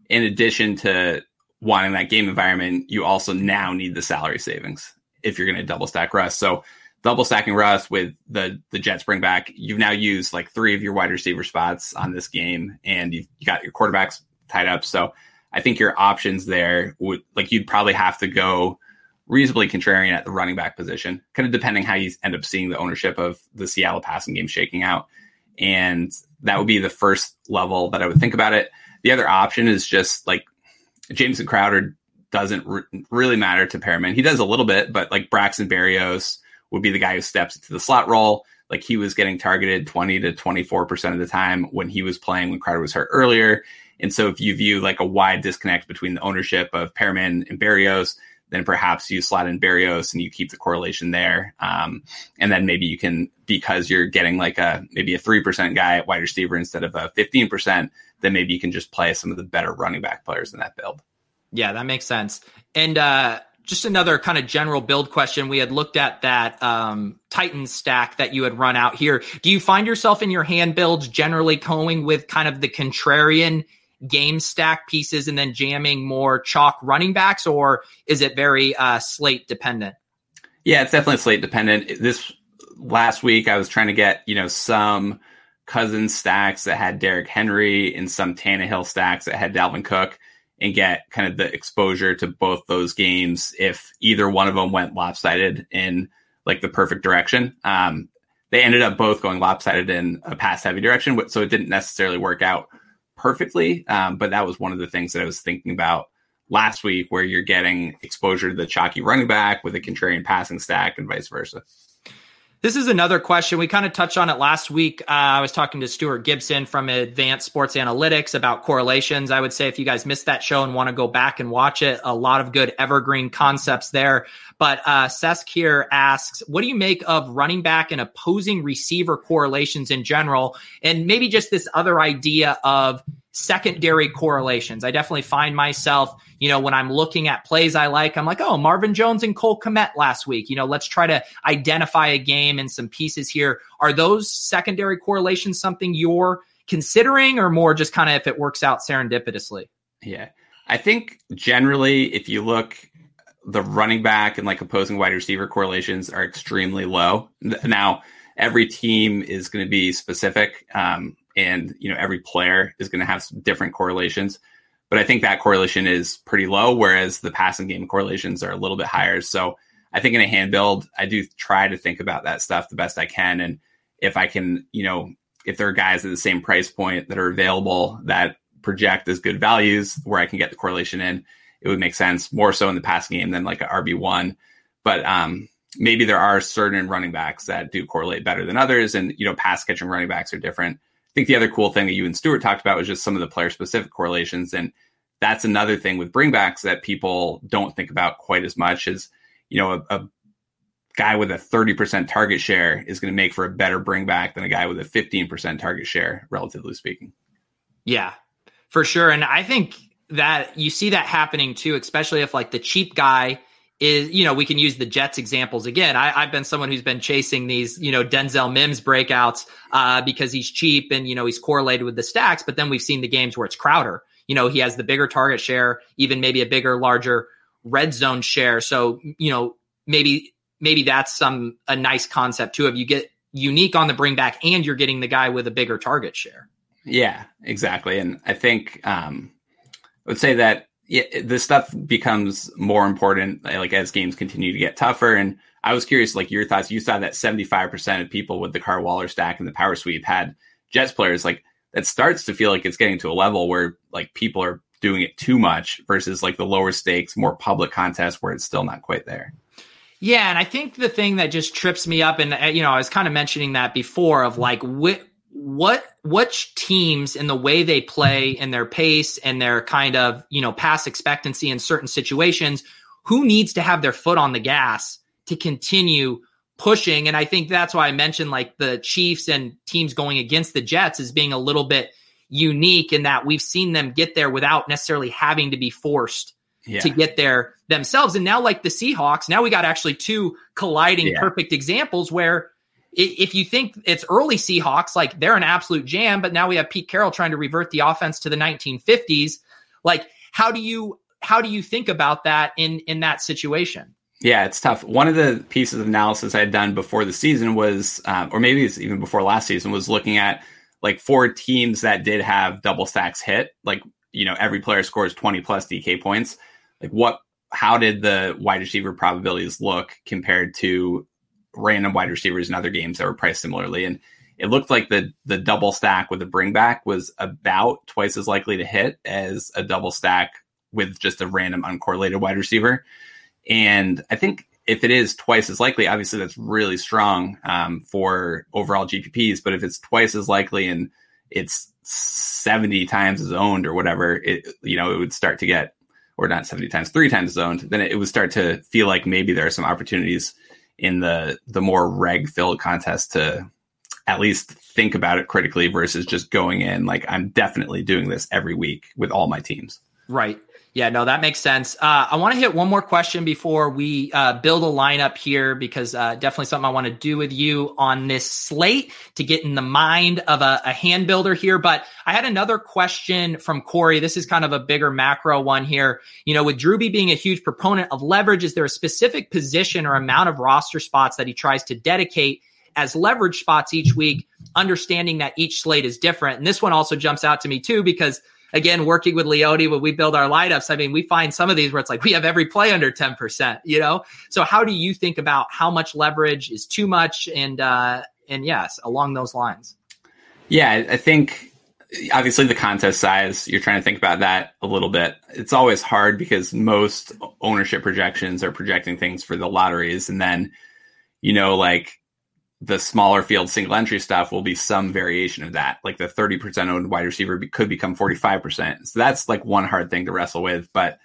in addition to wanting that game environment, you also now need the salary savings if you're going to double stack Russ. So double stacking Russ with the the Jets bring back, you've now used like three of your wide receiver spots on this game, and you've you got your quarterbacks tied up. So I think your options there would like you'd probably have to go reasonably contrarian at the running back position, kind of depending how you end up seeing the ownership of the Seattle passing game shaking out. And that would be the first level that I would think about it. The other option is just like Jamison Crowder doesn't re- really matter to Perriman. He does a little bit, but like Braxton Berrios, would be the guy who steps into the slot role. Like he was getting targeted 20 to 24% of the time when he was playing when Crowder was hurt earlier. And so if you view like a wide disconnect between the ownership of Perriman and Berrios, then perhaps you slot in Berrios and you keep the correlation there. Um, and then maybe you can, because you're getting like a maybe a 3% guy at wide receiver instead of a 15%, then maybe you can just play some of the better running back players in that build. Yeah, that makes sense. And uh, just another kind of general build question. We had looked at that um, Titan stack that you had run out here. Do you find yourself in your hand builds generally going with kind of the contrarian game stack pieces and then jamming more chalk running backs, or is it very uh, slate dependent? Yeah, it's definitely slate dependent. This last week, I was trying to get you know some Cousins stacks that had Derrick Henry and some Tannehill stacks that had Dalvin Cook and get kind of the exposure to both those games if either one of them went lopsided in like the perfect direction. Um, they ended up both going lopsided in a pass heavy direction, so it didn't necessarily work out perfectly. Um, but that was one of the things that I was thinking about last week, where you're getting exposure to the chalky running back with a contrarian passing stack and vice versa. This is another question. We kind of touched on it last week. Uh, I was talking to Stuart Gibson from Advanced Sports Analytics about correlations. I would say if you guys missed that show and want to go back and watch it, a lot of good evergreen concepts there. But uh, Sesk here asks, what do you make of running back and opposing receiver correlations in general? And maybe just this other idea of secondary correlations. I definitely find myself, you know, when I'm looking at plays I like, I'm like, oh, Marvin Jones and Cole Kmet last week. You know, let's try to identify a game and some pieces here. Are those secondary correlations something you're considering or more just kind of if it works out serendipitously? Yeah. I think generally, if you look, the running back and like opposing wide receiver correlations are extremely low. Now, every team is going to be specific. Um, and you know every player is going to have different correlations but i think that correlation is pretty low whereas the passing game correlations are a little bit higher so I think in a hand build, I do try to think about that stuff the best I can. And if I can, you know, if there are guys at the same price point that are available that project as good values where I can get the correlation in, it would make sense more so in the passing game than like a RB1. But um, maybe there are certain running backs that do correlate better than others. And, you know, pass catching running backs are different. I think the other cool thing that you and Stuart talked about was just some of the player specific correlations. And that's another thing with bringbacks that people don't think about quite as much is, you know, a, a guy with a 30% target share is going to make for a better bringback than a guy with a 15% target share, relatively speaking. Yeah, for sure. And I think that you see that happening too, especially if like the cheap guy is, you know, we can use the Jets examples again. I, have been someone who's been chasing these, you know, Denzel Mims breakouts uh, because he's cheap and, you know, he's correlated with the stacks. But then we've seen the games where it's Crowder. You know, he has the bigger target share, even maybe a bigger, larger red zone share. So, you know, maybe maybe that's some a nice concept too. If you get unique on the bring back and you're getting the guy with a bigger target share. Yeah, exactly. And I think um, would say that this stuff becomes more important like as games continue to get tougher. And I was curious, like your thoughts. You saw that 75% of people with the Carr Waller stack and the power sweep had Jets players. Like that starts to feel like it's getting to a level where like people are doing it too much versus like the lower stakes, more public contests where it's still not quite there. Yeah, and I think the thing that just trips me up, and uh, you know, I was kind of mentioning that before, of like what what which teams in the way they play mm-hmm. and their pace and their kind of you know pass expectancy in certain situations, who needs to have their foot on the gas to continue pushing? And I think that's why I mentioned like the Chiefs and teams going against the Jets as being a little bit unique in that we've seen them get there without necessarily having to be forced yeah. to get there themselves. And now, like the Seahawks, now we got actually two colliding yeah. perfect examples where if you think it's early Seahawks, like they're an absolute jam, but now we have Pete Carroll trying to revert the offense to the 1950s. Like, how do you how do you think about that in in that situation? Yeah, it's tough. One of the pieces of analysis I had done before the season was, um, or maybe it's even before last season, was looking at like four teams that did have double stacks hit. Like, you know, every player scores 20 plus DK points like what how did the wide receiver probabilities look compared to random wide receivers in other games that were priced similarly. And it looked like the the double stack with a bring back was about twice as likely to hit as a double stack with just a random uncorrelated wide receiver. And i think if it is twice as likely obviously that's really strong um, for overall gpps but if it's twice as likely and it's 70 times as owned or whatever it you know it would start to get or not 70 times, three times zoned, then it, would start to feel like maybe there are some opportunities in the the more reg filled contest to at least think about it critically versus just going in like I'm definitely doing this every week with all my teams. Right. Yeah, no, that makes sense. Uh, I want to hit one more question before we uh, build a lineup here because uh, definitely something I want to do with you on this slate to get in the mind of a, a, hand builder here. But I had another question from Corey. This is kind of a bigger macro one here. You know, with Drewby being a huge proponent of leverage, is there a specific position or amount of roster spots that he tries to dedicate as leverage spots each week, understanding that each slate is different? And this one also jumps out to me too because – again, working with Leone when we build our lineups, I mean, we find some of these where it's like we have every play under 10%, you know? So how do you think about how much leverage is too much and uh and yes, along those lines? Yeah, I think obviously the contest size, you're trying to think about that a little bit. It's always hard because most ownership projections are projecting things for the lotteries and then you know like the smaller field single entry stuff will be some variation of that. Like the 30% owned wide receiver be, could become 45%. So that's like one hard thing to wrestle with. But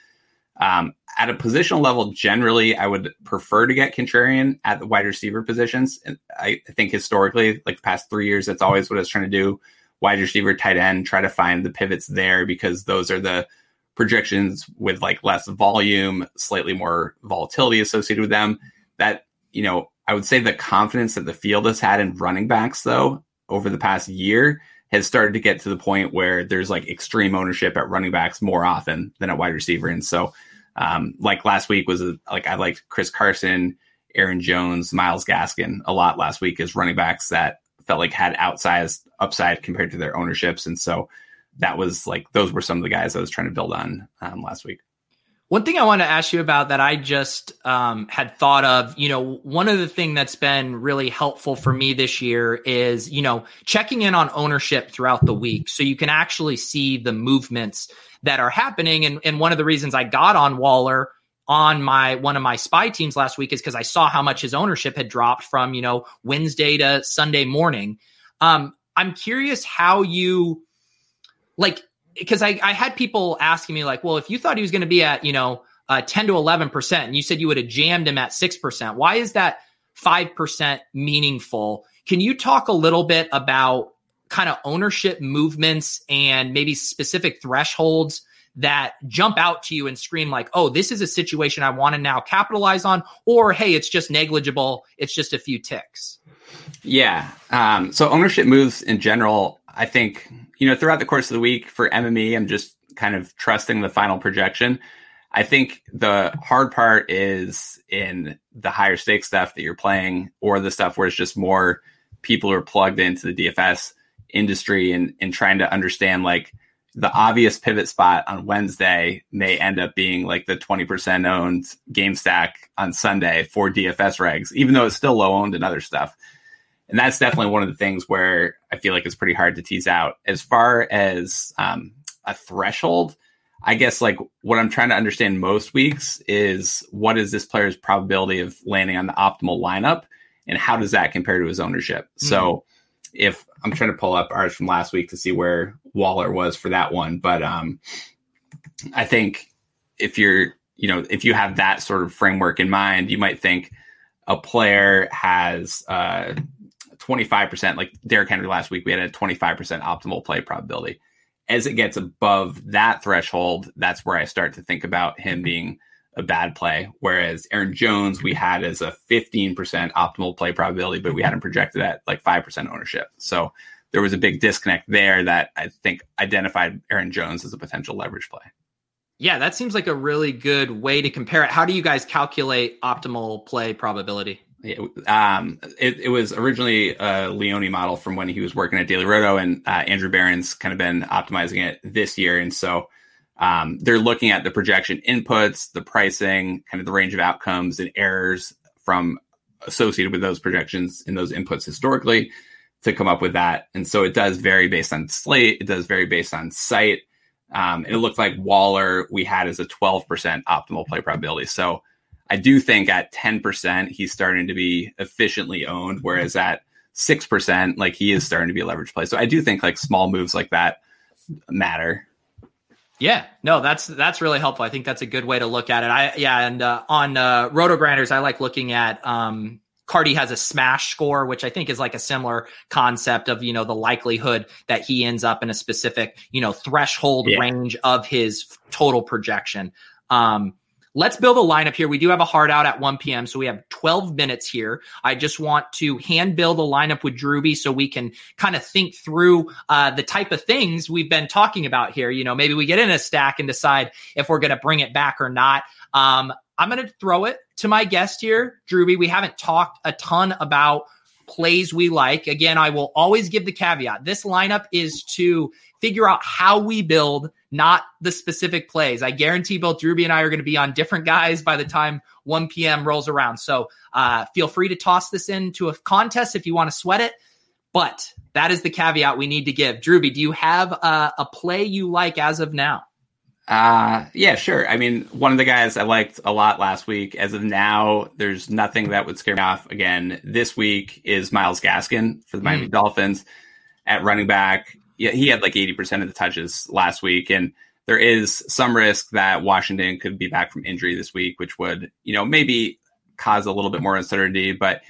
um, at a positional level, generally, I would prefer to get contrarian at the wide receiver positions. And I, think historically, like the past three years, that's always what I was trying to do. Wide receiver, tight end, try to find the pivots there because those are the projections with like less volume, slightly more volatility associated with them. That, you know, I would say the confidence that the field has had in running backs, though, over the past year has started to get to the point where there's like extreme ownership at running backs more often than at wide receiver. And so, um, like last week was like I liked Chris Carson, Aaron Jones, Myles Gaskin a lot last week as running backs that felt like had outsized upside compared to their ownerships. And so that was like those were some of the guys I was trying to build on um, last week. One thing I want to ask you about that I just um, had thought of, you know, one of the thing that's been really helpful for me this year is, you know, checking in on ownership throughout the week, so you can actually see the movements that are happening. And, and one of the reasons I got on Waller on my one of my spy teams last week is because I saw how much his ownership had dropped from you know Wednesday to Sunday morning. Um, I'm curious how you like because I, I had people asking me like, well, if you thought he was going to be at, you know, uh, 10 to 11%, and you said you would have jammed him at 6%, why is that 5% meaningful? Can you talk a little bit about kind of ownership movements and maybe specific thresholds that jump out to you and scream like, oh, this is a situation I want to now capitalize on, or hey, it's just negligible, it's just a few ticks? Yeah. Um, so ownership moves in general, I think you know, throughout the course of the week for MME, I'm just kind of trusting the final projection. I think the hard part is in the higher stake stuff that you're playing or the stuff where it's just more people are plugged into the DFS industry and, and trying to understand like the obvious pivot spot on Wednesday may end up being like the 20% owned game stack on Sunday for DFS regs, even though it's still low owned and other stuff. And that's definitely one of the things where I feel like it's pretty hard to tease out. As far as um, a threshold, I guess like what I'm trying to understand most weeks is what is this player's probability of landing on the optimal lineup and how does that compare to his ownership? Mm-hmm. So if I'm trying to pull up ours from last week to see where Waller was for that one, but um, I think if you're, you know, if you have that sort of framework in mind, you might think a player has uh, 25%, like Derrick Henry last week, we had a 25% optimal play probability. As it gets above that threshold, that's where I start to think about him being a bad play. Whereas Aaron Jones, we had as a 15% optimal play probability, but we had him projected at like 5% ownership. So there was a big disconnect there that I think identified Aaron Jones as a potential leverage play. Yeah, that seems like a really good way to compare it. How do you guys calculate optimal play probability? Um, it, it, was originally a Leone model from when he was working at Daily Roto, and uh, Andrew Barron's kind of been optimizing it this year. And so um, they're looking at the projection inputs, the pricing, kind of the range of outcomes and errors from associated with those projections in those inputs historically to come up with that. And so it does vary based on slate. It does vary based on site. Um, and it looked like Waller we had as a 12% optimal play probability. So I do think at 10%, he's starting to be efficiently owned, whereas at 6%, like he is starting to be a leverage play. So I do think like small moves like that matter. Yeah, no, that's that's really helpful. I think that's a good way to look at it. I yeah, and uh, on uh, RotoGrinders, I like looking at um, Cardi has a smash score, which I think is like a similar concept of, you know, the likelihood that he ends up in a specific, you know, threshold yeah. range of his total projection. Um, Let's build a lineup here. We do have a hard out at 1 p.m., so we have 12 minutes here. I just want to hand build a lineup with Drewby so we can kind of think through uh, the type of things we've been talking about here. You know, maybe we get in a stack and decide if we're going to bring it back or not. Um, I'm going to throw it to my guest here, Drewby. We haven't talked a ton about plays we like. Again, I will always give the caveat. This lineup is to figure out how we build, not the specific plays. I guarantee both Drewby and I are going to be on different guys by the time 1 p.m. rolls around. So uh, feel free to toss this into a contest if you want to sweat it. But that is the caveat we need to give. Drewby, do you have a, a play you like as of now? Uh, yeah, sure. I mean, one of the guys I liked a lot last week. As of now, there's nothing that would scare me off again. This week is Myles Gaskin for the Miami mm. Dolphins at running back yeah, he had like 80% of the touches last week. And there is some risk that Washington could be back from injury this week, which would, you know, maybe cause a little bit more uncertainty. But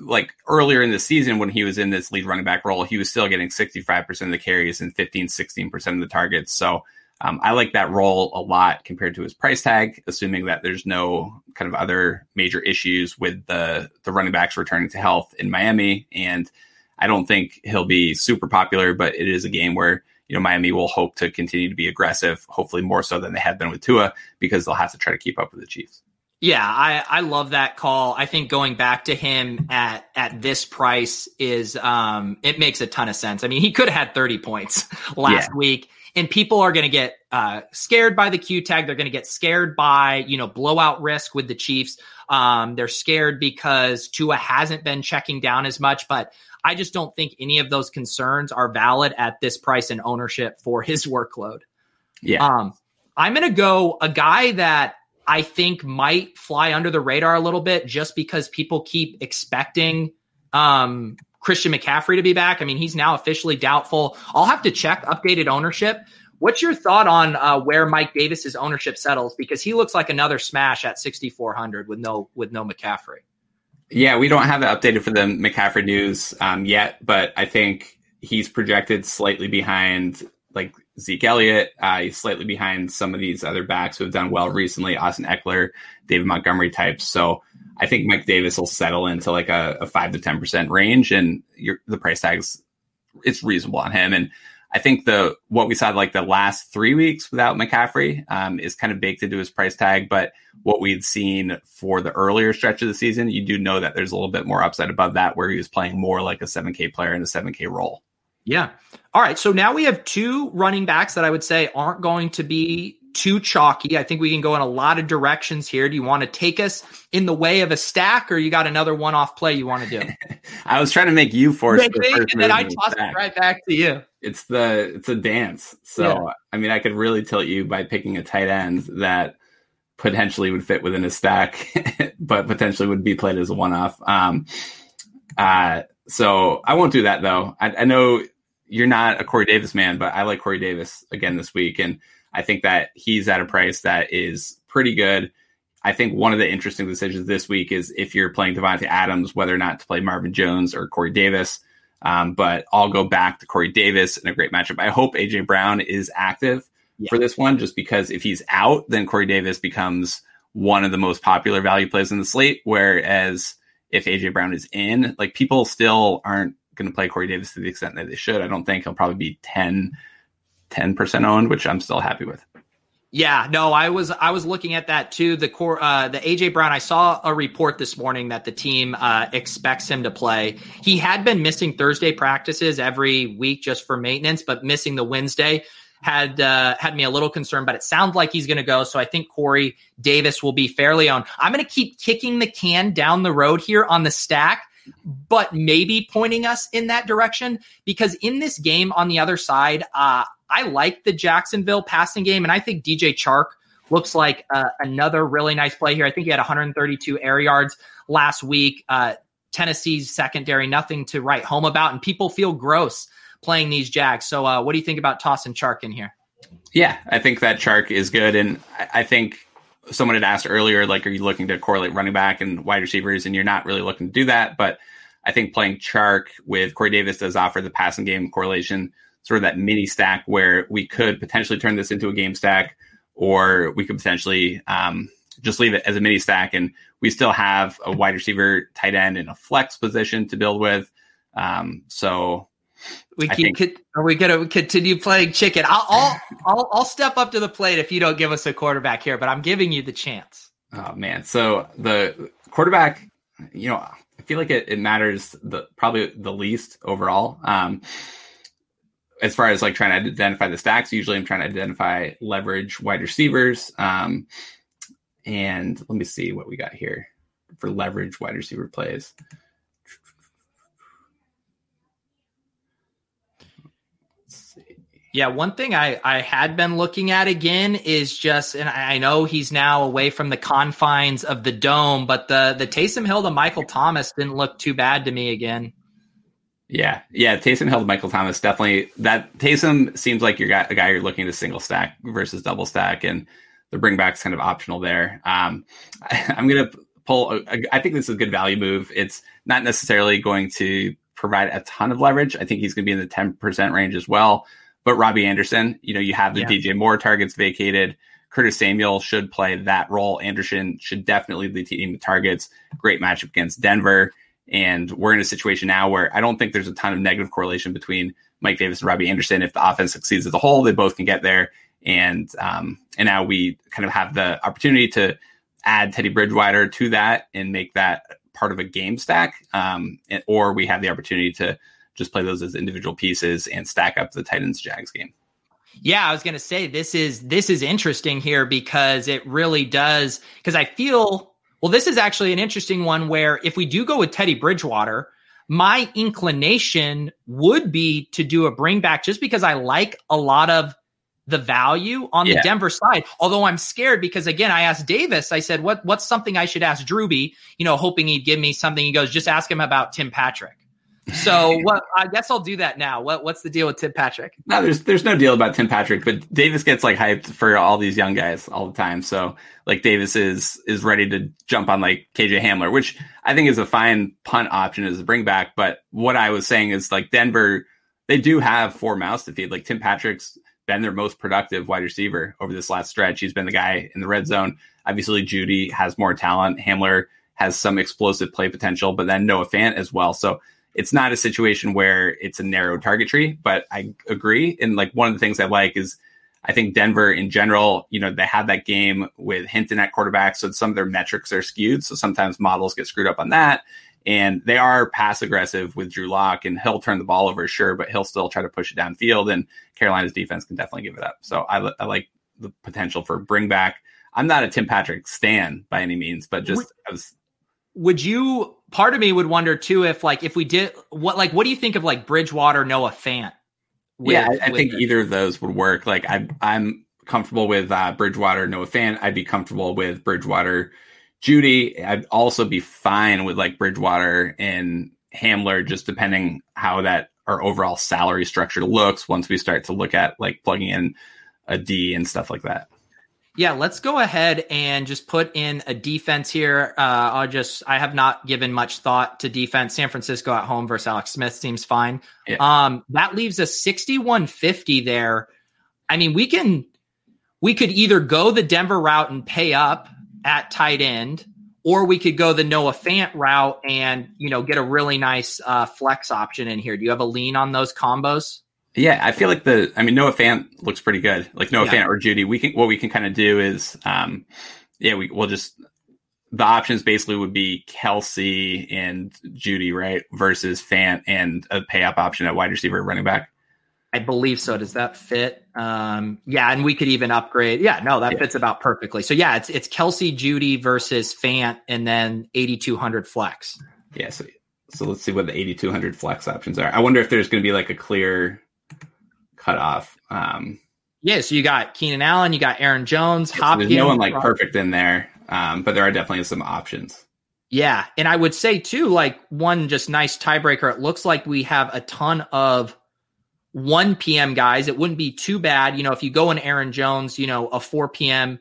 like earlier in the season, when he was in this lead running back role, he was still getting 65% of the carries and 15, 16% of the targets. So um, I like that role a lot compared to his price tag, assuming that there's no kind of other major issues with the, the running backs returning to health in Miami. And I don't think he'll be super popular, but it is a game where you know Miami will hope to continue to be aggressive, hopefully more so than they have been with Tua, because they'll have to try to keep up with the Chiefs. Yeah, I, I love that call. I think going back to him at at this price is um it makes a ton of sense. I mean, he could have had 30 points last yeah. week and people are going to get uh, scared by the Q tag. They're going to get scared by you know blowout risk with the Chiefs. Um, they're scared because Tua hasn't been checking down as much, but I just don't think any of those concerns are valid at this price and ownership for his workload. Yeah. Um, I'm going to go a guy that I think might fly under the radar a little bit just because people keep expecting um, Christian McCaffrey to be back. I mean, he's now officially doubtful. I'll have to check updated ownership. What's your thought on uh, where Mike Davis's ownership settles? Because he looks like another smash at 6,400 with no with no McCaffrey. Yeah, we don't have it updated for the McCaffrey news um, yet, but I think he's projected slightly behind like Zeke Elliott. Uh, he's slightly behind some of these other backs who have done well recently, Austin Ekeler, David Montgomery types. So I think Mike Davis will settle into like a, a five to ten percent range, and the price tags it's reasonable on him. And I think the what we saw like the last three weeks without McCaffrey um, is kind of baked into his price tag. But what we'd seen for the earlier stretch of the season, you do know that there's a little bit more upside above that, where he was playing more like a 7K player in a 7K role. Yeah. All right. So now we have two running backs that I would say aren't going to be too chalky. I think we can go in a lot of directions here. Do you want to take us in the way of a stack, or you got another one-off play you want to do? I was trying to make you force the first and then I toss it right back to you. It's the it's a dance. So yeah. I mean, I could really tilt you by picking a tight end that potentially would fit within a stack, but potentially would be played as a one-off. Um, uh, so I won't do that though. I, I know you're not a Corey Davis man, but I like Corey Davis again this week. And I think that he's at a price that is pretty good. I think one of the interesting decisions this week is if you're playing Davante Adams, whether or not to play Marvin Jones or Corey Davis. Um, but I'll go back to Corey Davis in a great matchup. I hope AJ Brown is active yeah. for this one, just because if he's out, then Corey Davis becomes one of the most popular value plays in the slate. Whereas if AJ Brown is in, like people still aren't going to play Corey Davis to the extent that they should. I don't think he'll probably be 10, 10% owned, which I'm still happy with. Yeah, no, I was I was looking at that too. The core, uh, the AJ Brown. I saw a report this morning that the team uh, expects him to play. He had been missing Thursday practices every week just for maintenance, but missing the Wednesday had uh, had me a little concerned. But it sounds like he's going to go. So I think Corey Davis will be fairly owned. I'm going to keep kicking the can down the road here on the stack but maybe pointing us in that direction. Because in this game on the other side, uh, I like the Jacksonville passing game, and I think DJ Chark looks like uh, another really nice play here. I think he had 132 air yards last week. Uh, Tennessee's secondary, nothing to write home about, and people feel gross playing these Jags. So, uh, what do you think about tossing Chark in here? Yeah, I think that Chark is good, and I think someone had asked earlier, like, are you looking to correlate running back and wide receivers? And you're not really looking to do that. But I think playing Chark with Corey Davis does offer the passing game correlation, sort of that mini stack where we could potentially turn this into a game stack, or we could potentially um, just leave it as a mini stack. And we still have a wide receiver, tight end, and a flex position to build with. Um, so we keep, think, are we going to continue playing chicken? I'll, I'll, I'll, I'll step up to the plate if you don't give us a quarterback here, but I'm giving you the chance. Oh man. So the quarterback, you know, I feel like it, it matters the probably the least overall. Um, as far as like trying to identify the stacks, usually I'm trying to identify leverage wide receivers. Um, and let me see what we got here for leverage wide receiver plays. Yeah, one thing I, I had been looking at again is just, and I know he's now away from the confines of the dome, but the the Taysom Hill to Michael Thomas didn't look too bad to me again. Yeah, yeah, Taysom Hill Michael Thomas definitely. That Taysom seems like you're a guy you're looking to single stack versus double stack, and the bring back's kind of optional there. Um, I, am gonna pull. I think this is a good value move. It's not necessarily going to provide a ton of leverage. I think he's going to be in the 10% range as well. But Robbie Anderson, you know, you have the yeah. DJ Moore targets vacated. Curtis Samuel should play that role. Anderson should definitely lead the team with targets. Great matchup against Denver. And we're in a situation now where I don't think there's a ton of negative correlation between Mike Davis and Robbie Anderson. If the offense succeeds as a whole, they both can get there. And um, and now we kind of have the opportunity to add Teddy Bridgewater to that and make that part of a game stack, um, and, or we have the opportunity to just play those as individual pieces and stack up the Titans Jags game. Yeah, I was going to say this is this is interesting here because it really does because I feel well this is actually an interesting one where if we do go with Teddy Bridgewater, my inclination would be to do a bring back just because I like a lot of the value on yeah. the Denver side. Although I'm scared because again, I asked Davis, I said, what, what's something I should ask Drewby, you know, hoping he'd give me something. He goes, just ask him about Tim Patrick. So what I guess I'll do that now. What what's the deal with Tim Patrick? No, there's there's no deal about Tim Patrick, but Davis gets like hyped for all these young guys all the time. So like Davis is is ready to jump on like KJ Hamler, which I think is a fine punt option as a bring back. But what I was saying is like Denver, they do have four mouths to feed. Like Tim Patrick's been their most productive wide receiver over this last stretch. He's been the guy in the red zone. Obviously, Jeudy has more talent. Hamler has some explosive play potential, but then Noah Fant as well. So it's not a situation where it's a narrow target tree, but I agree. And like one of the things I like is I think Denver in general, you know, they had that game with Hinton at quarterback. So some of their metrics are skewed. So sometimes models get screwed up on that. And they are pass aggressive with Drew Lock, and he'll turn the ball over, sure, but he'll still try to push it downfield. And Carolina's defense can definitely give it up. So I, I like the potential for bring back. I'm not a Tim Patrick stan by any means, but just would, was. Would you? Part of me would wonder too if like if we did what like what do you think of like Bridgewater Noah Fant? With, yeah, I, I think either of those would work. Like I, I'm comfortable with uh, Bridgewater Noah Fant. I'd be comfortable with Bridgewater Jeudy. I'd also be fine with like Bridgewater and Hamler, just depending how that our overall salary structure looks once we start to look at like plugging in a D and stuff like that. Yeah, let's go ahead and just put in a defense here. Uh, I'll just, I have not given much thought to defense. San Francisco at home versus Alex Smith seems fine. Yeah. Um, that leaves a 6150 there. I mean, we can, we could either go the Denver route and pay up at tight end, or we could go the Noah Fant route and you know get a really nice uh, flex option in here. Do you have a lean on those combos? Yeah, I feel like the I mean Noah Fant looks pretty good. Like Noah yeah. Fant or Jeudy, We can what we can kind of do is um yeah, we will just the options basically would be Kelce and Jeudy, right? Versus Fant and a pay up option at wide receiver running back. I believe so. Does that fit? Um, yeah, and we could even upgrade. Yeah, no, that yeah. fits about perfectly. So yeah, it's it's Kelce Jeudy versus Fant, and then eighty two hundred flex. Yeah, so so let's see what the eighty two hundred flex options are. I wonder if there's going to be like a clear cutoff. Um, yeah, so you got Keenan Allen, you got Aaron Jones, Hopkins. There's no one like perfect in there, um, but there are definitely some options. Yeah, and I would say too, like one just nice tiebreaker. It looks like we have a ton of 1 p.m. guys. It wouldn't be too bad. You know, if you go in Aaron Jones, you know, a 4 p.m.,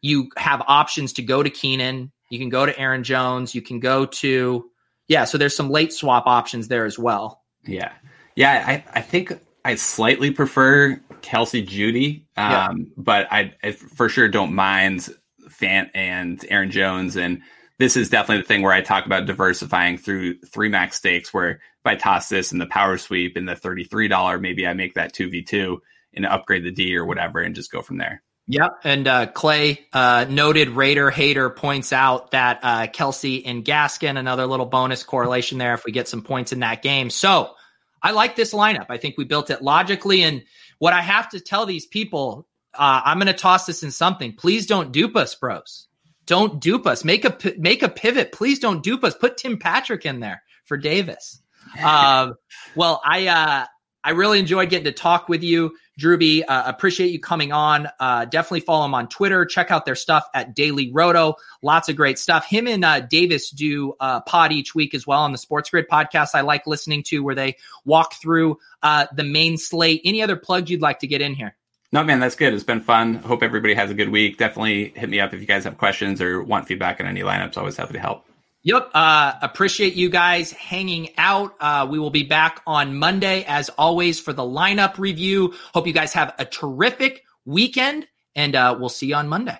you have options to go to Keenan. You can go to Aaron Jones. You can go to, yeah, so there's some late swap options there as well. Yeah. Yeah. I, I think I slightly prefer Kelce Jeudy, um, yeah. but I, I for sure don't mind Fant and Aaron Jones. And this is definitely the thing where I talk about diversifying through three max stakes where if I toss this in the power sweep in the $33, maybe I make that 2v2 and upgrade the D or whatever and just go from there. Yep. And uh, Clay, uh, noted Raider hater, points out that uh, Kelce and Gaskin, another little bonus correlation there if we get some points in that game. So I like this lineup. I think we built it logically. And what I have to tell these people, uh, I'm going to toss this in something. Please don't dupe us, bros. Don't dupe us. Make a make a pivot. Please don't dupe us. Put Tim Patrick in there for Davis. Uh, well, I uh, I really enjoyed getting to talk with you, Drewby. Uh, appreciate you coming on. Uh, definitely follow him on Twitter. Check out their stuff at Daily Roto. Lots of great stuff. Him and uh, Davis do a pod each week as well on the Sports Grid podcast. I like listening to where they walk through uh, the main slate. Any other plugs you'd like to get in here? No, man, that's good. It's been fun. Hope everybody has a good week. Definitely hit me up if you guys have questions or want feedback on any lineups. Always happy to help. Yep. Uh, appreciate you guys hanging out. Uh, we will be back on Monday, as always, for the lineup review. Hope you guys have a terrific weekend, and uh, we'll see you on Monday.